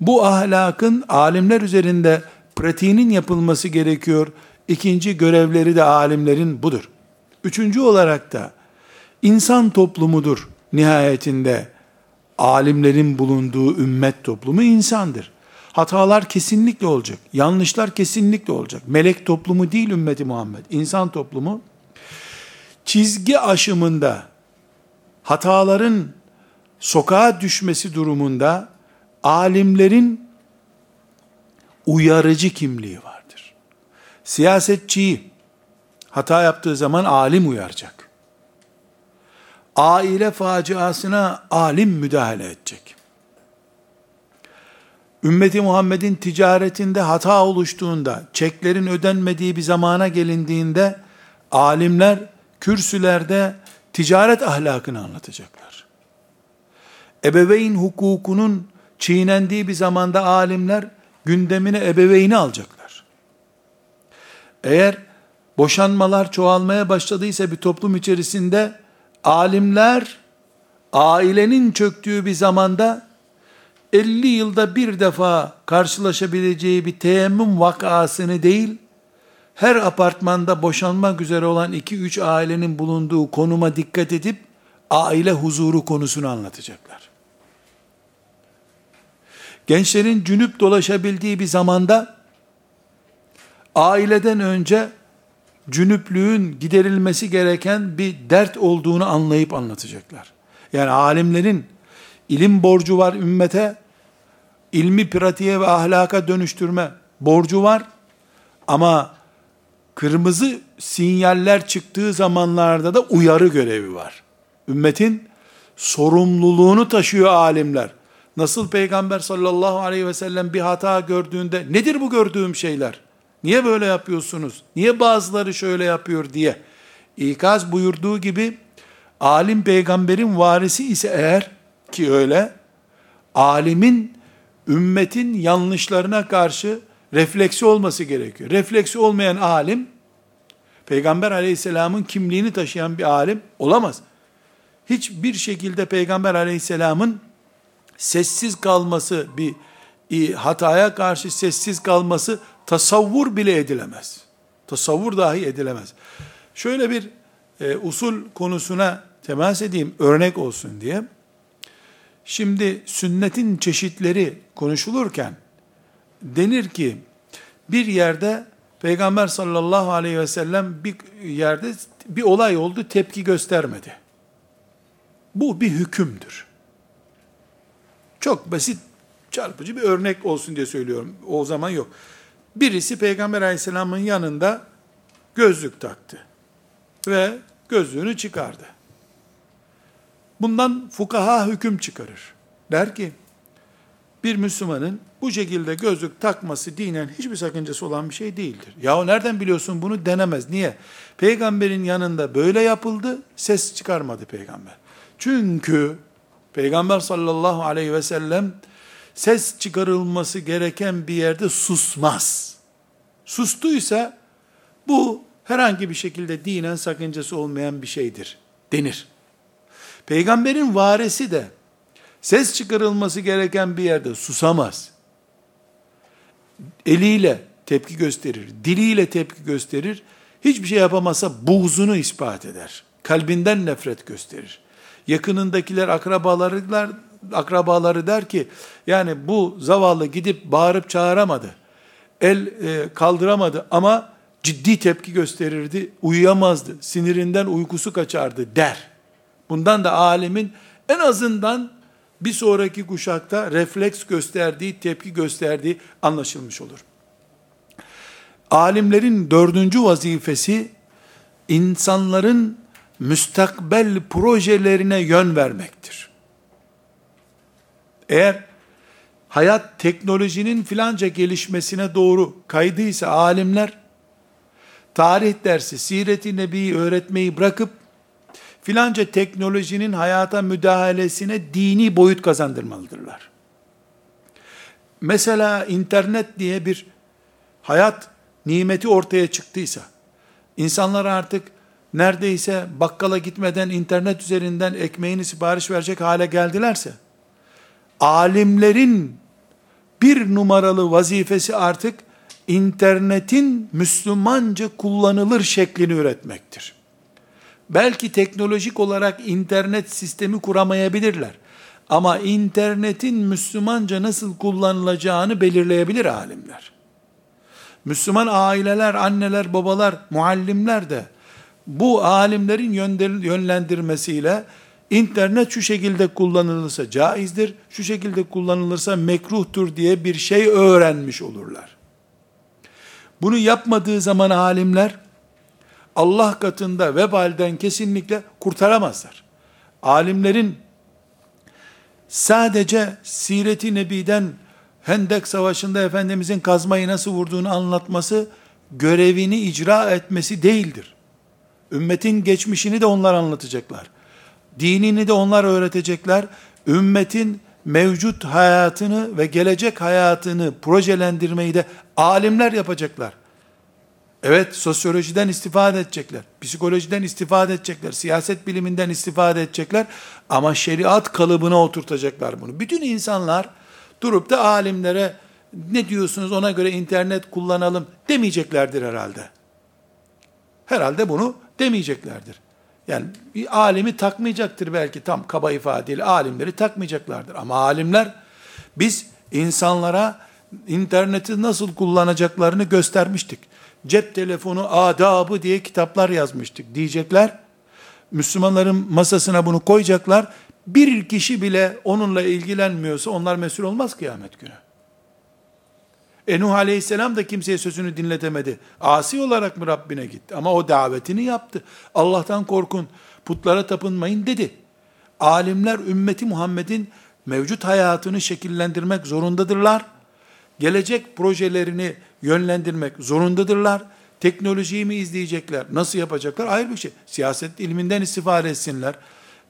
Bu ahlakın alimler üzerinde pratiğinin yapılması gerekiyor. İkinci görevleri de alimlerin budur. Üçüncü olarak da insan toplumudur nihayetinde alimlerin bulunduğu ümmet toplumu insandır. Hatalar kesinlikle olacak. Yanlışlar kesinlikle olacak. Melek toplumu değil ümmeti Muhammed. İnsan toplumu çizgi aşımında hataların sokağa düşmesi durumunda alimlerin uyarıcı kimliği vardır. Siyasetçiyi hata yaptığı zaman alim uyaracak. Aile faciasına alim müdahale edecek. Ümmeti Muhammed'in ticaretinde hata oluştuğunda, çeklerin ödenmediği bir zamana gelindiğinde, alimler kürsülerde ticaret ahlakını anlatacaklar. Ebeveyn hukukunun çiğnendiği bir zamanda alimler gündemine ebeveyni alacaklar. Eğer boşanmalar çoğalmaya başladıysa bir toplum içerisinde alimler ailenin çöktüğü bir zamanda 50 yılda bir defa karşılaşabileceği bir teyemmüm vakasını değil, her apartmanda boşanmak üzere olan 2-3 ailenin bulunduğu konuma dikkat edip, aile huzuru konusunu anlatacaklar. Gençlerin cünüp dolaşabildiği bir zamanda, aileden önce cünüplüğün giderilmesi gereken bir dert olduğunu anlayıp anlatacaklar. Yani alimlerin ilim borcu var ümmete, ilmi pratiğe ve ahlaka dönüştürme borcu var. Ama kırmızı sinyaller çıktığı zamanlarda da uyarı görevi var. Ümmetin sorumluluğunu taşıyor alimler. Nasıl Peygamber sallallahu aleyhi ve sellem bir hata gördüğünde nedir bu gördüğüm şeyler? Niye böyle yapıyorsunuz? Niye bazıları şöyle yapıyor diye ikaz buyurduğu gibi alim peygamberin varisi ise eğer ki öyle alimin ümmetin yanlışlarına karşı refleksi olması gerekiyor. Refleksi olmayan alim, Peygamber aleyhisselamın kimliğini taşıyan bir alim olamaz. Hiçbir şekilde Peygamber aleyhisselamın sessiz kalması, bir hataya karşı sessiz kalması tasavvur bile edilemez. Tasavvur dahi edilemez. Şöyle bir e, usul konusuna temas edeyim, örnek olsun diye. Şimdi sünnetin çeşitleri konuşulurken denir ki bir yerde Peygamber sallallahu aleyhi ve sellem bir yerde bir olay oldu tepki göstermedi. Bu bir hükümdür. Çok basit çarpıcı bir örnek olsun diye söylüyorum. O zaman yok. Birisi Peygamber aleyhisselamın yanında gözlük taktı. Ve gözlüğünü çıkardı. Bundan fukaha hüküm çıkarır. Der ki, bir Müslümanın bu şekilde gözlük takması dinen hiçbir sakıncası olan bir şey değildir. Yahu nereden biliyorsun bunu denemez. Niye? Peygamberin yanında böyle yapıldı, ses çıkarmadı peygamber. Çünkü Peygamber sallallahu aleyhi ve sellem ses çıkarılması gereken bir yerde susmaz. Sustuysa bu herhangi bir şekilde dinen sakıncası olmayan bir şeydir denir. Peygamberin varisi de ses çıkarılması gereken bir yerde susamaz. Eliyle tepki gösterir, diliyle tepki gösterir. Hiçbir şey yapamazsa buğzunu ispat eder. Kalbinden nefret gösterir. Yakınındakiler, akrabaları, akrabaları der ki, yani bu zavallı gidip bağırıp çağıramadı. El e, kaldıramadı ama ciddi tepki gösterirdi, uyuyamazdı, sinirinden uykusu kaçardı der. Bundan da alemin en azından bir sonraki kuşakta refleks gösterdiği, tepki gösterdiği anlaşılmış olur. Alimlerin dördüncü vazifesi, insanların müstakbel projelerine yön vermektir. Eğer hayat teknolojinin filanca gelişmesine doğru kaydıysa alimler, tarih dersi, siret-i nebiyi öğretmeyi bırakıp, filanca teknolojinin hayata müdahalesine dini boyut kazandırmalıdırlar. Mesela internet diye bir hayat nimeti ortaya çıktıysa, insanlar artık neredeyse bakkala gitmeden internet üzerinden ekmeğini sipariş verecek hale geldilerse, alimlerin bir numaralı vazifesi artık internetin Müslümanca kullanılır şeklini üretmektir. Belki teknolojik olarak internet sistemi kuramayabilirler. Ama internetin Müslümanca nasıl kullanılacağını belirleyebilir alimler. Müslüman aileler, anneler, babalar, muallimler de bu alimlerin yönlendirmesiyle internet şu şekilde kullanılırsa caizdir, şu şekilde kullanılırsa mekruhtur diye bir şey öğrenmiş olurlar. Bunu yapmadığı zaman alimler Allah katında vebalden kesinlikle kurtaramazlar. Alimlerin sadece Siret-i Nebi'den Hendek Savaşı'nda Efendimizin kazmayı nasıl vurduğunu anlatması, görevini icra etmesi değildir. Ümmetin geçmişini de onlar anlatacaklar. Dinini de onlar öğretecekler. Ümmetin mevcut hayatını ve gelecek hayatını projelendirmeyi de alimler yapacaklar. Evet, sosyolojiden istifade edecekler, psikolojiden istifade edecekler, siyaset biliminden istifade edecekler ama şeriat kalıbına oturtacaklar bunu. Bütün insanlar durup da alimlere ne diyorsunuz ona göre internet kullanalım demeyeceklerdir herhalde. Herhalde bunu demeyeceklerdir. Yani bir alimi takmayacaktır belki tam kaba ifadeyle alimleri takmayacaklardır. Ama alimler biz insanlara interneti nasıl kullanacaklarını göstermiştik. Cep telefonu adabı diye kitaplar yazmıştık diyecekler. Müslümanların masasına bunu koyacaklar. Bir kişi bile onunla ilgilenmiyorsa onlar mesul olmaz kıyamet günü. Enuh aleyhisselam da kimseye sözünü dinletemedi. Asi olarak mı Rabbine gitti? Ama o davetini yaptı. Allah'tan korkun, putlara tapınmayın dedi. Alimler ümmeti Muhammed'in mevcut hayatını şekillendirmek zorundadırlar. Gelecek projelerini yönlendirmek zorundadırlar. Teknolojiyi mi izleyecekler? Nasıl yapacaklar? Ayrı bir şey. Siyaset ilminden istifade etsinler.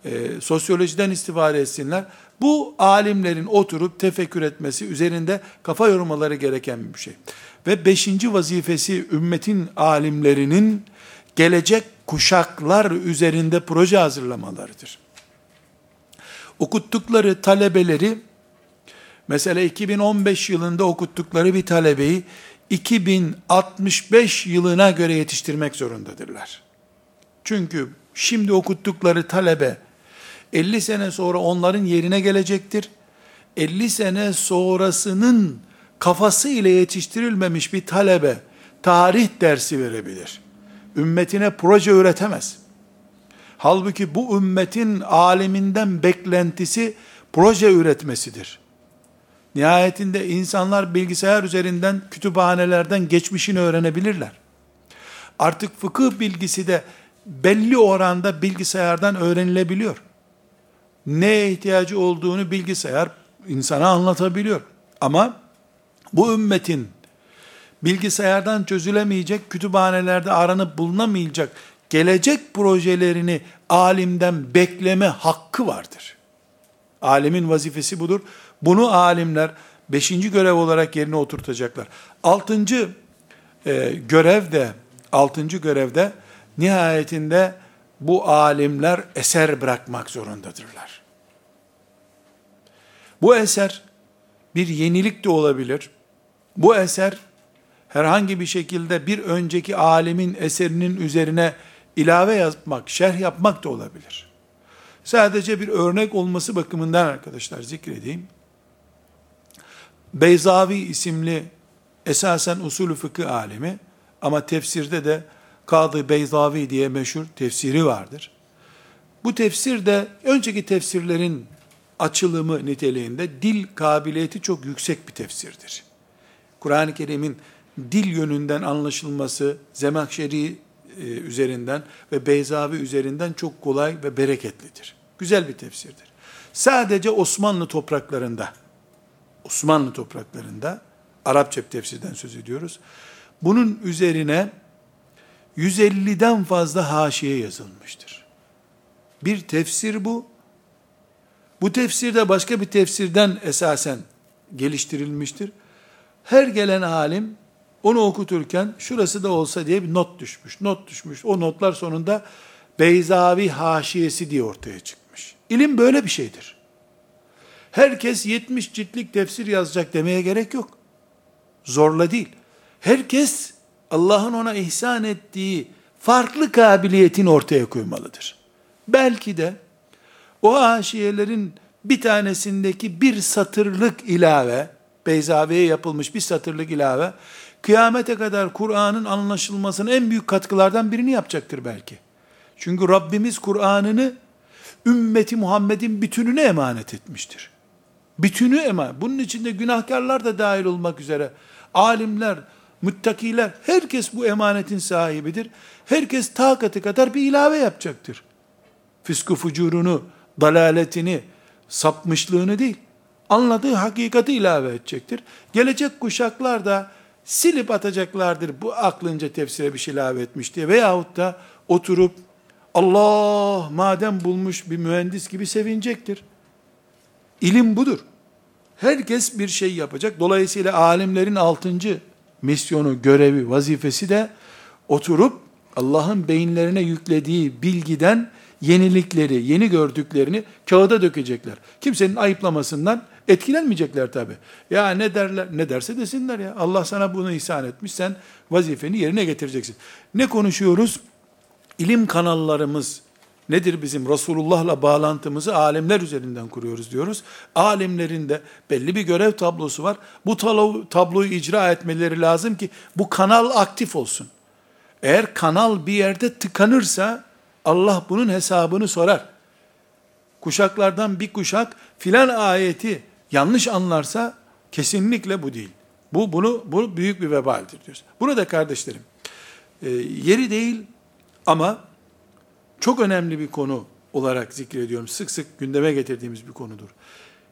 E, sosyolojiden istifade etsinler. Bu alimlerin oturup tefekkür etmesi, üzerinde kafa yormaları gereken bir şey. Ve beşinci vazifesi ümmetin alimlerinin gelecek kuşaklar üzerinde proje hazırlamalarıdır. Okuttukları talebeleri, mesela 2015 yılında okuttukları bir talebeyi 2065 yılına göre yetiştirmek zorundadırlar. Çünkü şimdi okuttukları talebe 50 sene sonra onların yerine gelecektir. 50 sene sonrasının kafası ile yetiştirilmemiş bir talebe tarih dersi verebilir. Ümmetine proje üretemez. Halbuki bu ümmetin aleminden beklentisi proje üretmesidir. Nihayetinde insanlar bilgisayar üzerinden, kütüphanelerden geçmişini öğrenebilirler. Artık fıkıh bilgisi de belli oranda bilgisayardan öğrenilebiliyor neye ihtiyacı olduğunu bilgisayar insana anlatabiliyor. Ama bu ümmetin bilgisayardan çözülemeyecek, kütüphanelerde aranıp bulunamayacak gelecek projelerini alimden bekleme hakkı vardır. Alimin vazifesi budur. Bunu alimler beşinci görev olarak yerine oturtacaklar. Altıncı e, görev de, altıncı görevde nihayetinde bu alimler eser bırakmak zorundadırlar. Bu eser bir yenilik de olabilir. Bu eser herhangi bir şekilde bir önceki alimin eserinin üzerine ilave yapmak, şerh yapmak da olabilir. Sadece bir örnek olması bakımından arkadaşlar zikredeyim. Beyzavi isimli esasen usulü fıkıh alemi ama tefsirde de Kadı Beyzavi diye meşhur tefsiri vardır. Bu tefsir de önceki tefsirlerin açılımı niteliğinde dil kabiliyeti çok yüksek bir tefsirdir. Kur'an-ı Kerim'in dil yönünden anlaşılması Zemahşeri e, üzerinden ve Beyzavi üzerinden çok kolay ve bereketlidir. Güzel bir tefsirdir. Sadece Osmanlı topraklarında, Osmanlı topraklarında, Arapça tefsirden söz ediyoruz. Bunun üzerine 150'den fazla haşiye yazılmıştır. Bir tefsir bu. Bu tefsir de başka bir tefsirden esasen geliştirilmiştir. Her gelen alim onu okuturken şurası da olsa diye bir not düşmüş. Not düşmüş. O notlar sonunda Beyzavi haşiyesi diye ortaya çıkmış. İlim böyle bir şeydir. Herkes 70 ciltlik tefsir yazacak demeye gerek yok. Zorla değil. Herkes Allah'ın ona ihsan ettiği farklı kabiliyetin ortaya koymalıdır. Belki de o haşiyelerin bir tanesindeki bir satırlık ilave, Beyzavi'ye yapılmış bir satırlık ilave, kıyamete kadar Kur'an'ın anlaşılmasına en büyük katkılardan birini yapacaktır belki. Çünkü Rabbimiz Kur'an'ını ümmeti Muhammed'in bütününe emanet etmiştir. Bütünü emanet. Bunun içinde günahkarlar da dahil olmak üzere alimler, müttakiler, herkes bu emanetin sahibidir. Herkes takatı kadar bir ilave yapacaktır. Fiskı fucurunu, dalaletini, sapmışlığını değil, anladığı hakikati ilave edecektir. Gelecek kuşaklar da silip atacaklardır bu aklınca tefsire bir şey ilave etmiş diye veyahut da oturup Allah madem bulmuş bir mühendis gibi sevinecektir. İlim budur. Herkes bir şey yapacak. Dolayısıyla alimlerin altıncı misyonu, görevi, vazifesi de oturup Allah'ın beyinlerine yüklediği bilgiden yenilikleri, yeni gördüklerini kağıda dökecekler. Kimsenin ayıplamasından etkilenmeyecekler tabi. Ya ne derler, ne derse desinler ya. Allah sana bunu ihsan etmiş, sen vazifeni yerine getireceksin. Ne konuşuyoruz? İlim kanallarımız nedir bizim? Resulullah'la bağlantımızı alimler üzerinden kuruyoruz diyoruz. Alimlerin de belli bir görev tablosu var. Bu tabloyu icra etmeleri lazım ki bu kanal aktif olsun. Eğer kanal bir yerde tıkanırsa Allah bunun hesabını sorar. Kuşaklardan bir kuşak filan ayeti yanlış anlarsa kesinlikle bu değil. Bu bunu bu büyük bir vebaldir diyoruz. Burada kardeşlerim e, yeri değil ama çok önemli bir konu olarak zikrediyorum. Sık sık gündeme getirdiğimiz bir konudur.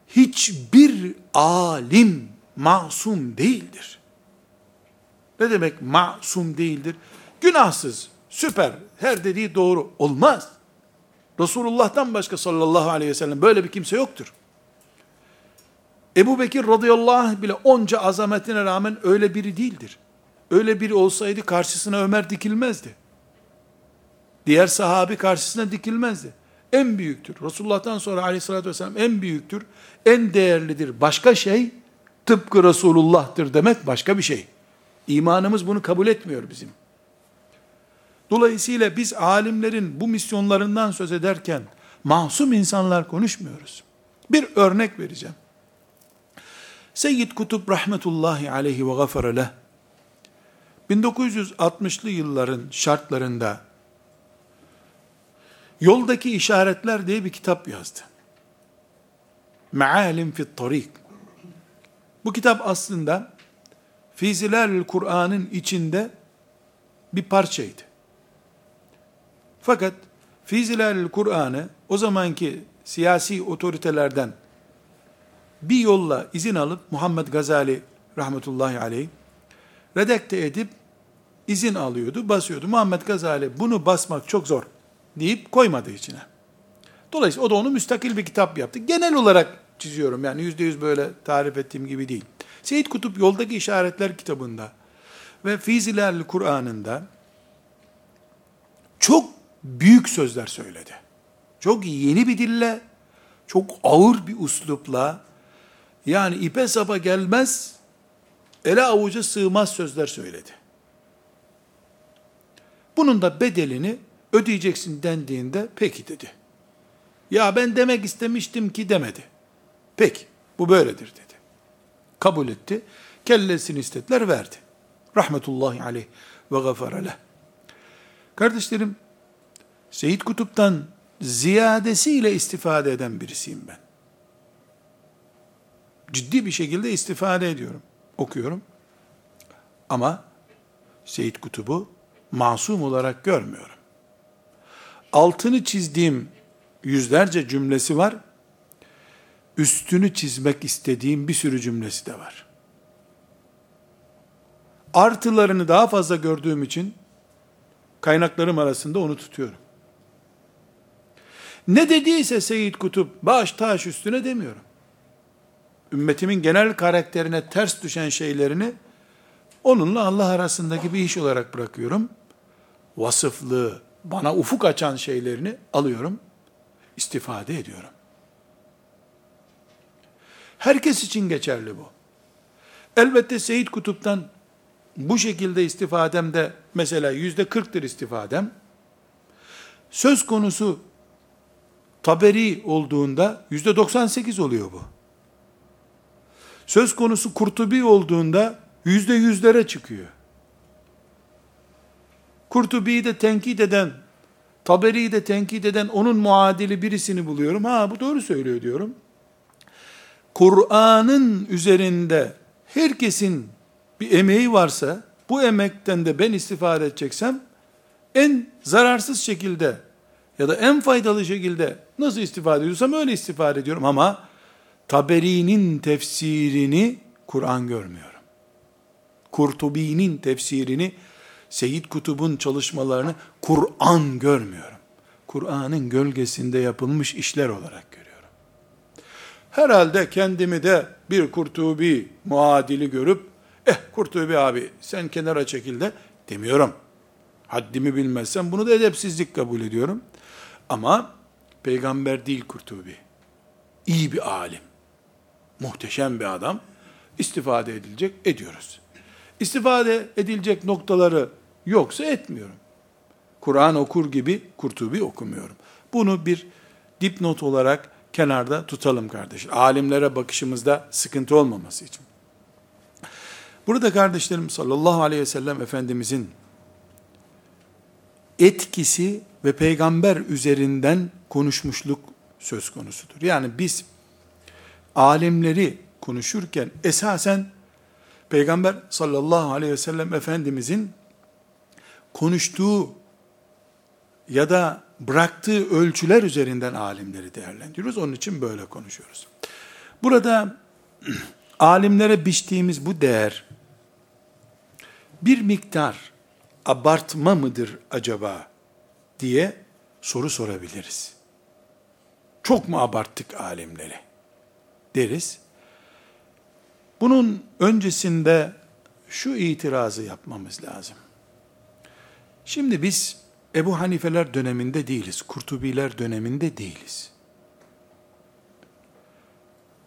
Hiçbir alim masum değildir. Ne demek masum değildir? Günahsız, süper, her dediği doğru olmaz. Resulullah'tan başka sallallahu aleyhi ve sellem böyle bir kimse yoktur. Ebu Bekir radıyallahu anh bile onca azametine rağmen öyle biri değildir. Öyle biri olsaydı karşısına Ömer dikilmezdi. Diğer sahabi karşısına dikilmezdi. En büyüktür. Resulullah'tan sonra aleyhissalatü vesselam en büyüktür. En değerlidir. Başka şey tıpkı Resulullah'tır demek başka bir şey. İmanımız bunu kabul etmiyor bizim. Dolayısıyla biz alimlerin bu misyonlarından söz ederken masum insanlar konuşmuyoruz. Bir örnek vereceğim. Seyyid Kutup rahmetullahi aleyhi ve gafara leh 1960'lı yılların şartlarında Yoldaki işaretler diye bir kitap yazdı. Mealim fit tarik. Bu kitap aslında Fizilerül Kur'an'ın içinde bir parçaydı. Fakat Fizilerül Kur'an'ı o zamanki siyasi otoritelerden bir yolla izin alıp Muhammed Gazali rahmetullahi aleyh redakte edip izin alıyordu, basıyordu. Muhammed Gazali bunu basmak çok zor deyip koymadı içine. Dolayısıyla o da onu müstakil bir kitap yaptı. Genel olarak çiziyorum yani yüzde yüz böyle tarif ettiğim gibi değil. Seyyid Kutup Yoldaki İşaretler kitabında ve Fizilerli Kur'an'ında çok büyük sözler söyledi. Çok yeni bir dille, çok ağır bir uslupla, yani ipe sapa gelmez, ele avuca sığmaz sözler söyledi. Bunun da bedelini ödeyeceksin dendiğinde peki dedi. Ya ben demek istemiştim ki demedi. Peki bu böyledir dedi. Kabul etti. Kellesini istediler verdi. Rahmetullahi aleyh ve gafara Kardeşlerim, Seyyid Kutup'tan ziyadesiyle istifade eden birisiyim ben. Ciddi bir şekilde istifade ediyorum, okuyorum. Ama Seyyid Kutub'u masum olarak görmüyorum. Altını çizdiğim yüzlerce cümlesi var. Üstünü çizmek istediğim bir sürü cümlesi de var. Artılarını daha fazla gördüğüm için kaynaklarım arasında onu tutuyorum. Ne dediyse Seyyid Kutup baş taş üstüne demiyorum. Ümmetimin genel karakterine ters düşen şeylerini onunla Allah arasındaki bir iş olarak bırakıyorum. Vasıflı, bana ufuk açan şeylerini alıyorum, istifade ediyorum. Herkes için geçerli bu. Elbette Seyyid Kutup'tan bu şekilde istifademde mesela yüzde kırktır istifadem. Söz konusu taberi olduğunda yüzde 98 oluyor bu. Söz konusu Kurtubi olduğunda yüzde yüzlere çıkıyor. Kurtubi'yi de tenkit eden, Taberi'yi de tenkit eden onun muadili birisini buluyorum. Ha bu doğru söylüyor diyorum. Kur'an'ın üzerinde herkesin bir emeği varsa, bu emekten de ben istifade edeceksem, en zararsız şekilde ya da en faydalı şekilde nasıl istifade ediyorsam öyle istifade ediyorum ama Taberi'nin tefsirini Kur'an görmüyorum. Kurtubi'nin tefsirini, Seyyid Kutub'un çalışmalarını Kur'an görmüyorum. Kur'an'ın gölgesinde yapılmış işler olarak görüyorum. Herhalde kendimi de bir Kurtubi muadili görüp, eh Kurtubi abi sen kenara çekil de demiyorum. Haddimi bilmezsem bunu da edepsizlik kabul ediyorum. Ama peygamber değil Kurtubi. İyi bir alim. Muhteşem bir adam. İstifade edilecek, ediyoruz. İstifade edilecek noktaları yoksa etmiyorum. Kur'an okur gibi Kurtubi okumuyorum. Bunu bir dipnot olarak kenarda tutalım kardeşler. Alimlere bakışımızda sıkıntı olmaması için. Burada kardeşlerim sallallahu aleyhi ve sellem Efendimizin etkisi ve peygamber üzerinden konuşmuşluk söz konusudur. Yani biz alimleri konuşurken esasen peygamber sallallahu aleyhi ve sellem Efendimizin konuştuğu ya da bıraktığı ölçüler üzerinden alimleri değerlendiriyoruz. Onun için böyle konuşuyoruz. Burada alimlere biçtiğimiz bu değer bir miktar abartma mıdır acaba diye soru sorabiliriz. Çok mu abarttık alimleri? Deriz. Bunun öncesinde şu itirazı yapmamız lazım. Şimdi biz Ebu Hanifeler döneminde değiliz, Kurtubiler döneminde değiliz.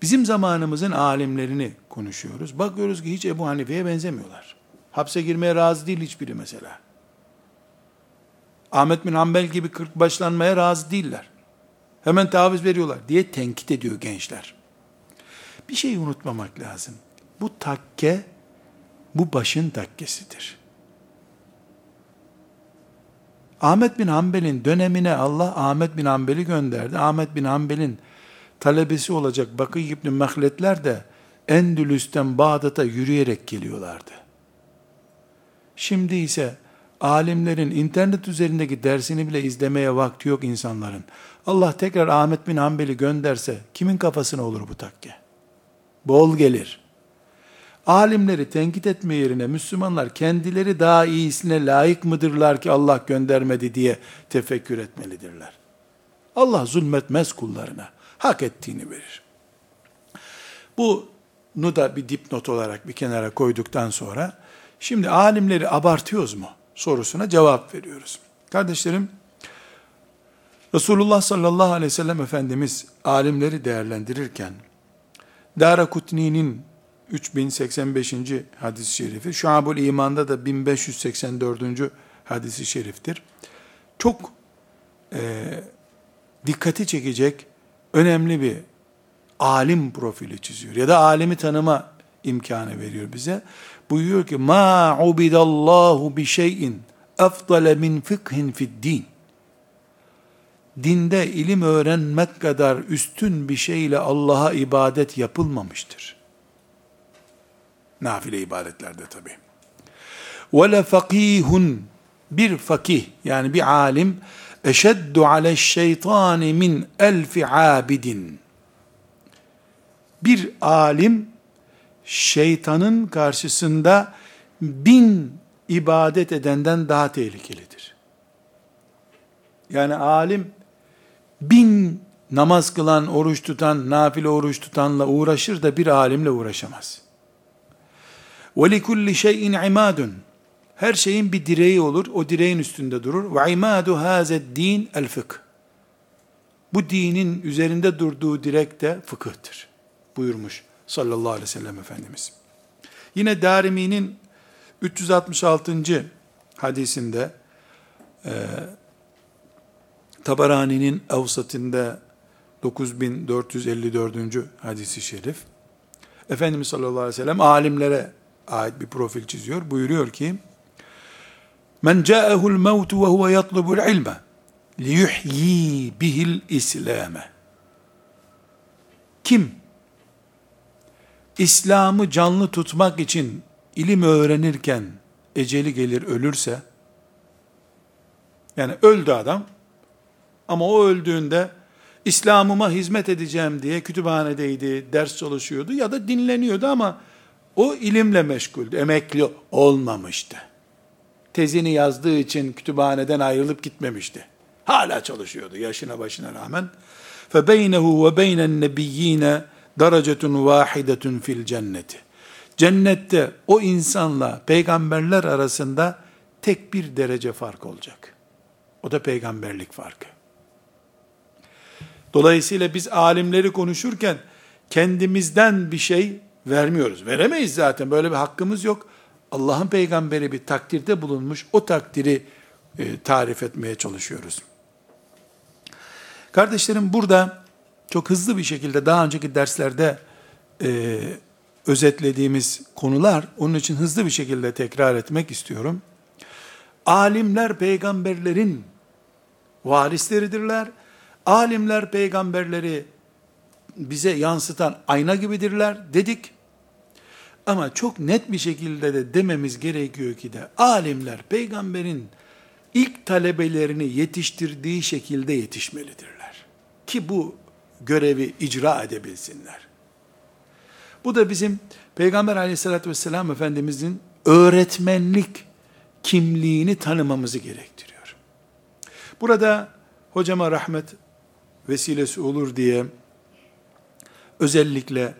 Bizim zamanımızın alimlerini konuşuyoruz. Bakıyoruz ki hiç Ebu Hanife'ye benzemiyorlar. Hapse girmeye razı değil hiçbiri mesela. Ahmet bin Hanbel gibi kırk başlanmaya razı değiller. Hemen taviz veriyorlar diye tenkit ediyor gençler. Bir şey unutmamak lazım. Bu takke, bu başın takkesidir. Ahmet bin Hanbel'in dönemine Allah Ahmet bin Hanbel'i gönderdi. Ahmet bin Hanbel'in talebesi olacak Bakı İbni Mehletler de Endülüs'ten Bağdat'a yürüyerek geliyorlardı. Şimdi ise alimlerin internet üzerindeki dersini bile izlemeye vakti yok insanların. Allah tekrar Ahmet bin Hanbel'i gönderse kimin kafasına olur bu takke? Bol gelir. Alimleri tenkit etme yerine Müslümanlar kendileri daha iyisine layık mıdırlar ki Allah göndermedi diye tefekkür etmelidirler. Allah zulmetmez kullarına. Hak ettiğini verir. Bunu da bir dipnot olarak bir kenara koyduktan sonra şimdi alimleri abartıyoruz mu sorusuna cevap veriyoruz. Kardeşlerim Resulullah sallallahu aleyhi ve sellem Efendimiz alimleri değerlendirirken Dara Kutni'nin 3085. hadis-i şerifi, Şuabul İman'da da 1584. hadisi şeriftir. Çok e, dikkati çekecek önemli bir alim profili çiziyor. Ya da alimi tanıma imkanı veriyor bize. Buyuruyor ki, ma ubidallahu bi şeyin efdale min fıkhin fid din dinde ilim öğrenmek kadar üstün bir şeyle Allah'a ibadet yapılmamıştır. Nafile ibadetlerde tabi. وَلَا فَقِيهٌ Bir fakih yani bir alim eşeddu ale şeytani min elfi abidin. Bir alim şeytanın karşısında bin ibadet edenden daha tehlikelidir. Yani alim bin namaz kılan, oruç tutan, nafile oruç tutanla uğraşır da bir alimle uğraşamaz. وَلِكُلِّ şeyin imadun. Her şeyin bir direği olur, o direğin üstünde durur. وَعِمَادُ هَذَا din el fıkh. Bu dinin üzerinde durduğu direk de fıkıhtır. Buyurmuş sallallahu aleyhi ve sellem Efendimiz. Yine Darimi'nin 366. hadisinde e, Tabarani'nin Avsat'ında 9454. hadisi şerif. Efendimiz sallallahu aleyhi ve sellem alimlere ait bir profil çiziyor. Buyuruyor ki, Men ca'ehul mevtu ve huve yatlubul ilme liyuhyi bihil islame. Kim İslam'ı canlı tutmak için ilim öğrenirken eceli gelir ölürse, yani öldü adam, ama o öldüğünde İslam'ıma hizmet edeceğim diye kütüphanedeydi, ders çalışıyordu ya da dinleniyordu ama o ilimle meşguldü, emekli olmamıştı. Tezini yazdığı için kütüphaneden ayrılıp gitmemişti. Hala çalışıyordu yaşına başına rağmen. فَبَيْنَهُ وَبَيْنَ النَّبِيِّينَ دَرَجَةٌ وَاحِدَةٌ fil cenneti. Cennette o insanla peygamberler arasında tek bir derece fark olacak. O da peygamberlik farkı. Dolayısıyla biz alimleri konuşurken kendimizden bir şey vermiyoruz. Veremeyiz zaten. Böyle bir hakkımız yok. Allah'ın peygamberi bir takdirde bulunmuş. O takdiri e, tarif etmeye çalışıyoruz. Kardeşlerim burada çok hızlı bir şekilde daha önceki derslerde e, özetlediğimiz konular, onun için hızlı bir şekilde tekrar etmek istiyorum. Alimler peygamberlerin varisleridirler alimler peygamberleri bize yansıtan ayna gibidirler dedik. Ama çok net bir şekilde de dememiz gerekiyor ki de alimler peygamberin ilk talebelerini yetiştirdiği şekilde yetişmelidirler. Ki bu görevi icra edebilsinler. Bu da bizim Peygamber aleyhissalatü vesselam Efendimizin öğretmenlik kimliğini tanımamızı gerektiriyor. Burada hocama rahmet vesilesi olur diye özellikle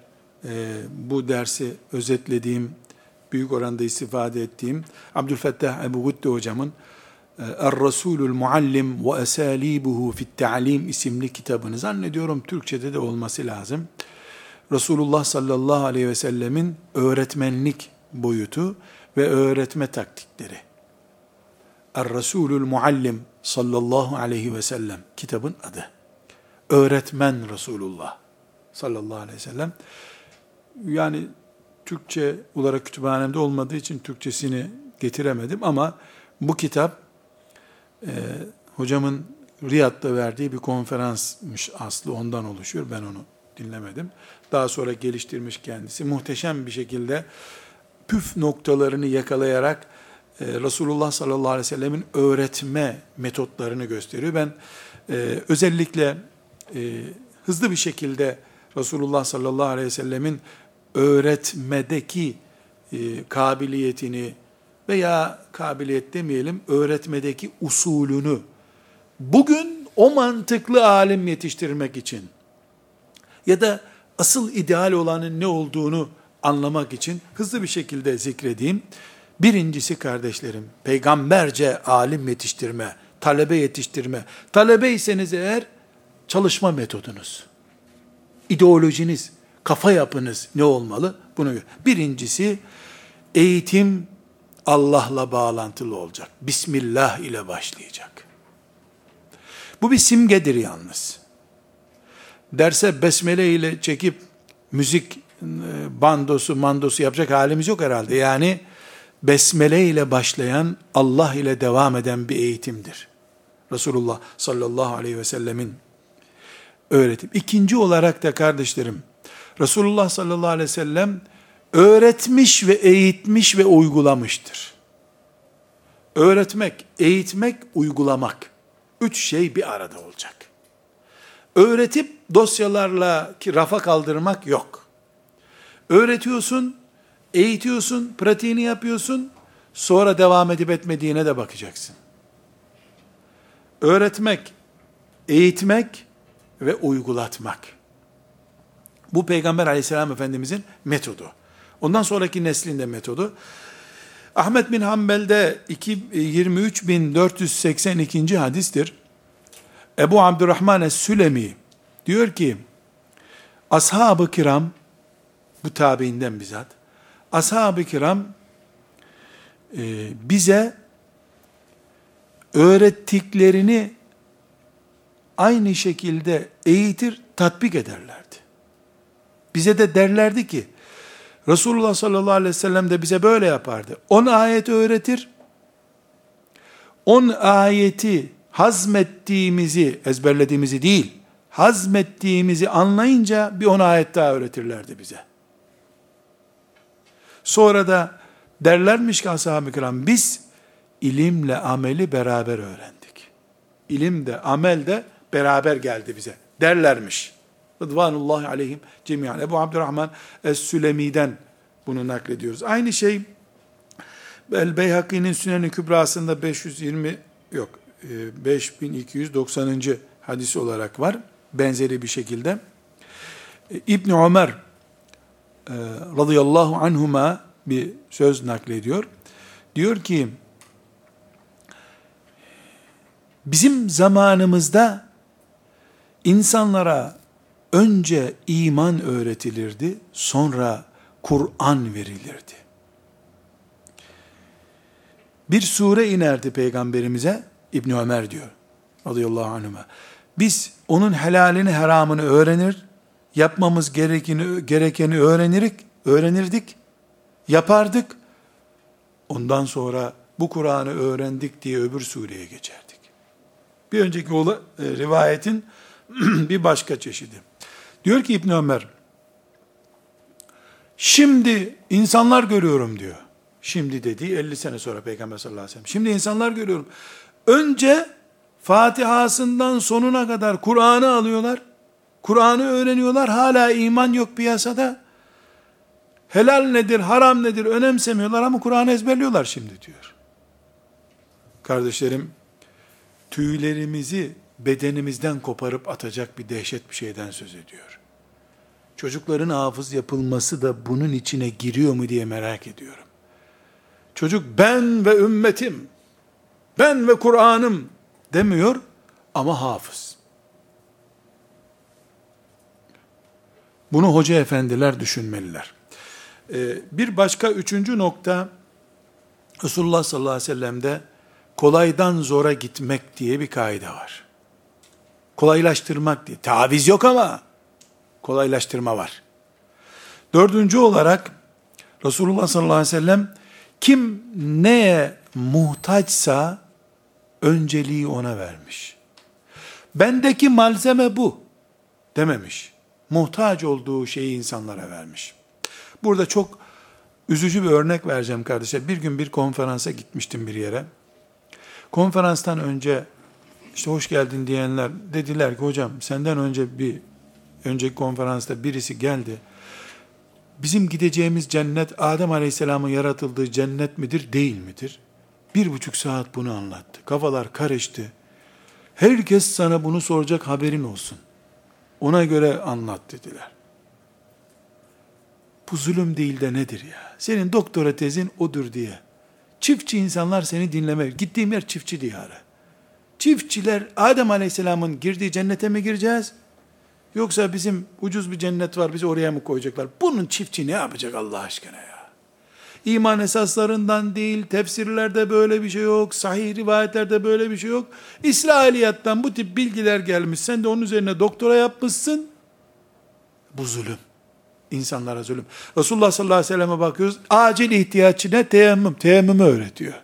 e, bu dersi özetlediğim, büyük oranda istifade ettiğim Abdülfettah Ebu Gudde hocamın e, Er-Rasulul Muallim ve Esalibuhu fit Ta'lim isimli kitabını zannediyorum Türkçe'de de olması lazım. Resulullah sallallahu aleyhi ve sellemin öğretmenlik boyutu ve öğretme taktikleri. Er-Rasulul Muallim sallallahu aleyhi ve sellem kitabın adı öğretmen Resulullah sallallahu aleyhi ve sellem. Yani Türkçe olarak kütüphanemde olmadığı için Türkçesini getiremedim ama bu kitap e, hocamın Riyad'da verdiği bir konferansmış aslı ondan oluşuyor. Ben onu dinlemedim. Daha sonra geliştirmiş kendisi. Muhteşem bir şekilde püf noktalarını yakalayarak e, Resulullah sallallahu aleyhi ve sellemin öğretme metotlarını gösteriyor. Ben e, özellikle e, hızlı bir şekilde Resulullah sallallahu aleyhi ve sellemin öğretmedeki e, kabiliyetini veya kabiliyet demeyelim, öğretmedeki usulünü bugün o mantıklı alim yetiştirmek için ya da asıl ideal olanın ne olduğunu anlamak için hızlı bir şekilde zikredeyim. Birincisi kardeşlerim, peygamberce alim yetiştirme, talebe yetiştirme. Talebeyseniz eğer çalışma metodunuz, ideolojiniz, kafa yapınız ne olmalı? Bunu Birincisi eğitim Allah'la bağlantılı olacak. Bismillah ile başlayacak. Bu bir simgedir yalnız. Derse besmele ile çekip müzik e, bandosu mandosu yapacak halimiz yok herhalde. Yani besmele ile başlayan Allah ile devam eden bir eğitimdir. Resulullah sallallahu aleyhi ve sellemin öğretim. İkinci olarak da kardeşlerim, Resulullah sallallahu aleyhi ve sellem öğretmiş ve eğitmiş ve uygulamıştır. Öğretmek, eğitmek, uygulamak. Üç şey bir arada olacak. Öğretip dosyalarla ki rafa kaldırmak yok. Öğretiyorsun, eğitiyorsun, pratiğini yapıyorsun, sonra devam edip etmediğine de bakacaksın. Öğretmek, eğitmek ve uygulatmak. Bu Peygamber aleyhisselam efendimizin metodu. Ondan sonraki neslin de metodu. Ahmet bin Hanbel'de 22482. hadistir. Ebu Abdurrahman es-Sülemi diyor ki, ashab-ı kiram, bu tabiinden bizzat, ashab-ı kiram e, bize öğrettiklerini aynı şekilde eğitir, tatbik ederlerdi. Bize de derlerdi ki, Resulullah sallallahu aleyhi ve sellem de bize böyle yapardı. 10 ayet öğretir, 10 ayeti hazmettiğimizi, ezberlediğimizi değil, hazmettiğimizi anlayınca bir 10 ayet daha öğretirlerdi bize. Sonra da derlermiş ki ashab-ı kiram, biz ilimle ameli beraber öğrendik. İlim de amel de beraber geldi bize derlermiş. Rıdvanullahi aleyhim cemiyan. Ebu Abdurrahman Es-Sülemi'den bunu naklediyoruz. Aynı şey El Beyhaki'nin Sünen-i Kübrası'nda 520 yok 5290. E, hadisi olarak var. Benzeri bir şekilde. E, İbn Ömer e, radıyallahu anhuma bir söz naklediyor. Diyor ki bizim zamanımızda insanlara önce iman öğretilirdi, sonra Kur'an verilirdi. Bir sure inerdi peygamberimize, İbn Ömer diyor radıyallahu anhuma. Biz onun helalini haramını öğrenir, yapmamız gerekeni, gerekeni öğrenirik, öğrenirdik, yapardık. Ondan sonra bu Kur'an'ı öğrendik diye öbür sureye geçerdik. Bir önceki e, rivayetin bir başka çeşidi. Diyor ki İbn Ömer, şimdi insanlar görüyorum diyor. Şimdi dediği 50 sene sonra Peygamber sallallahu aleyhi ve sellem. Şimdi insanlar görüyorum. Önce Fatiha'sından sonuna kadar Kur'an'ı alıyorlar. Kur'an'ı öğreniyorlar. Hala iman yok piyasada. Helal nedir, haram nedir önemsemiyorlar ama Kur'an'ı ezberliyorlar şimdi diyor. Kardeşlerim, tüylerimizi bedenimizden koparıp atacak bir dehşet bir şeyden söz ediyor. Çocukların hafız yapılması da bunun içine giriyor mu diye merak ediyorum. Çocuk ben ve ümmetim, ben ve Kur'an'ım demiyor ama hafız. Bunu hoca efendiler düşünmeliler. Ee, bir başka üçüncü nokta, Resulullah sallallahu aleyhi ve sellem'de kolaydan zora gitmek diye bir kaide var. Kolaylaştırmak diye. Taviz yok ama kolaylaştırma var. Dördüncü olarak Resulullah sallallahu aleyhi ve sellem kim neye muhtaçsa önceliği ona vermiş. Bendeki malzeme bu dememiş. Muhtaç olduğu şeyi insanlara vermiş. Burada çok üzücü bir örnek vereceğim kardeşler. Bir gün bir konferansa gitmiştim bir yere. Konferanstan önce işte hoş geldin diyenler dediler ki hocam senden önce bir önceki konferansta birisi geldi. bizim gideceğimiz cennet Adem Aleyhisselam'ın yaratıldığı cennet midir, değil midir? Bir buçuk saat bunu anlattı. Kafalar karıştı. Herkes sana bunu soracak haberin olsun. Ona göre anlat dediler. Bu zulüm değil de nedir ya? Senin doktora tezin odur diye. Çiftçi insanlar seni dinlemez. Gittiğim yer çiftçi diyarı. Çiftçiler Adem Aleyhisselam'ın girdiği cennete mi gireceğiz? Yoksa bizim ucuz bir cennet var bizi oraya mı koyacaklar? Bunun çiftçi ne yapacak Allah aşkına ya? İman esaslarından değil, tefsirlerde böyle bir şey yok, sahih rivayetlerde böyle bir şey yok. İsrailiyattan bu tip bilgiler gelmiş, sen de onun üzerine doktora yapmışsın. Bu zulüm. İnsanlara zulüm. Resulullah sallallahu aleyhi ve selleme bakıyoruz, acil ihtiyaçına teyemmüm, teyemmümü öğretiyor.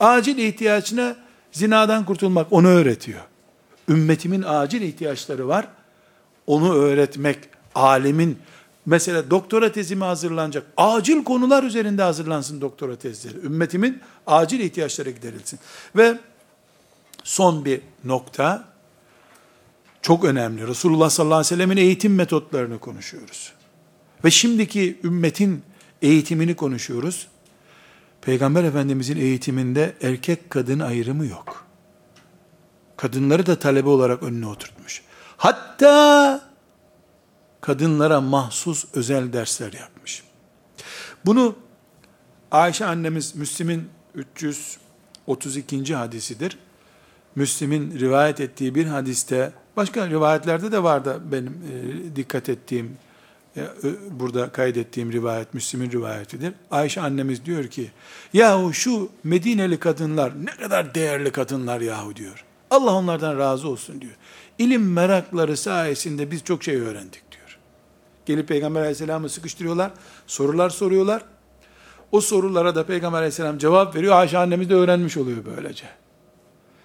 Acil ihtiyaçına zinadan kurtulmak, onu öğretiyor. Ümmetimin acil ihtiyaçları var, onu öğretmek, alimin, mesela doktora tezimi hazırlanacak, acil konular üzerinde hazırlansın doktora tezleri. Ümmetimin acil ihtiyaçları giderilsin. Ve son bir nokta, çok önemli. Resulullah sallallahu aleyhi ve sellemin eğitim metotlarını konuşuyoruz. Ve şimdiki ümmetin eğitimini konuşuyoruz. Peygamber Efendimizin eğitiminde erkek kadın ayrımı yok. Kadınları da talebe olarak önüne oturtmuş. Hatta kadınlara mahsus özel dersler yapmış. Bunu Ayşe annemiz Müslim'in 332. hadisidir. Müslim'in rivayet ettiği bir hadiste, başka rivayetlerde de var da benim e, dikkat ettiğim, burada kaydettiğim rivayet, Müslim'in rivayetidir. Ayşe annemiz diyor ki, yahu şu Medineli kadınlar ne kadar değerli kadınlar yahu diyor. Allah onlardan razı olsun diyor. İlim merakları sayesinde biz çok şey öğrendik diyor. Gelip Peygamber aleyhisselamı sıkıştırıyorlar, sorular soruyorlar. O sorulara da Peygamber aleyhisselam cevap veriyor. Ayşe annemiz de öğrenmiş oluyor böylece.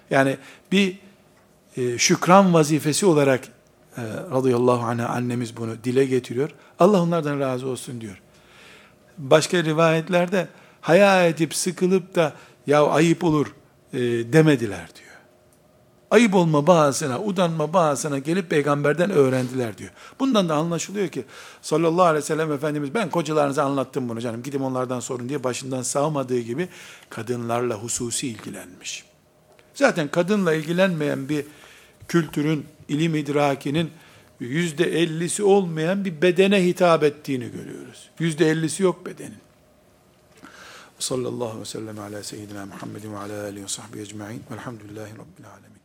Yani bir e, şükran vazifesi olarak e, radıyallahu anh annemiz bunu dile getiriyor. Allah onlardan razı olsun diyor. Başka rivayetlerde haya edip sıkılıp da ya ayıp olur e, demediler diyor. Ayıp olma bahasına, udanma bahasına gelip peygamberden öğrendiler diyor. Bundan da anlaşılıyor ki sallallahu aleyhi ve sellem Efendimiz ben kocalarınıza anlattım bunu canım gidin onlardan sorun diye başından sağmadığı gibi kadınlarla hususi ilgilenmiş. Zaten kadınla ilgilenmeyen bir kültürün, ilim idrakinin yüzde ellisi olmayan bir bedene hitap ettiğini görüyoruz. Yüzde ellisi yok bedenin. Sallallahu aleyhi ve sellem ala seyyidina Muhammedin ve ala alihi ve sahbihi ecma'in velhamdülillahi rabbil alemin.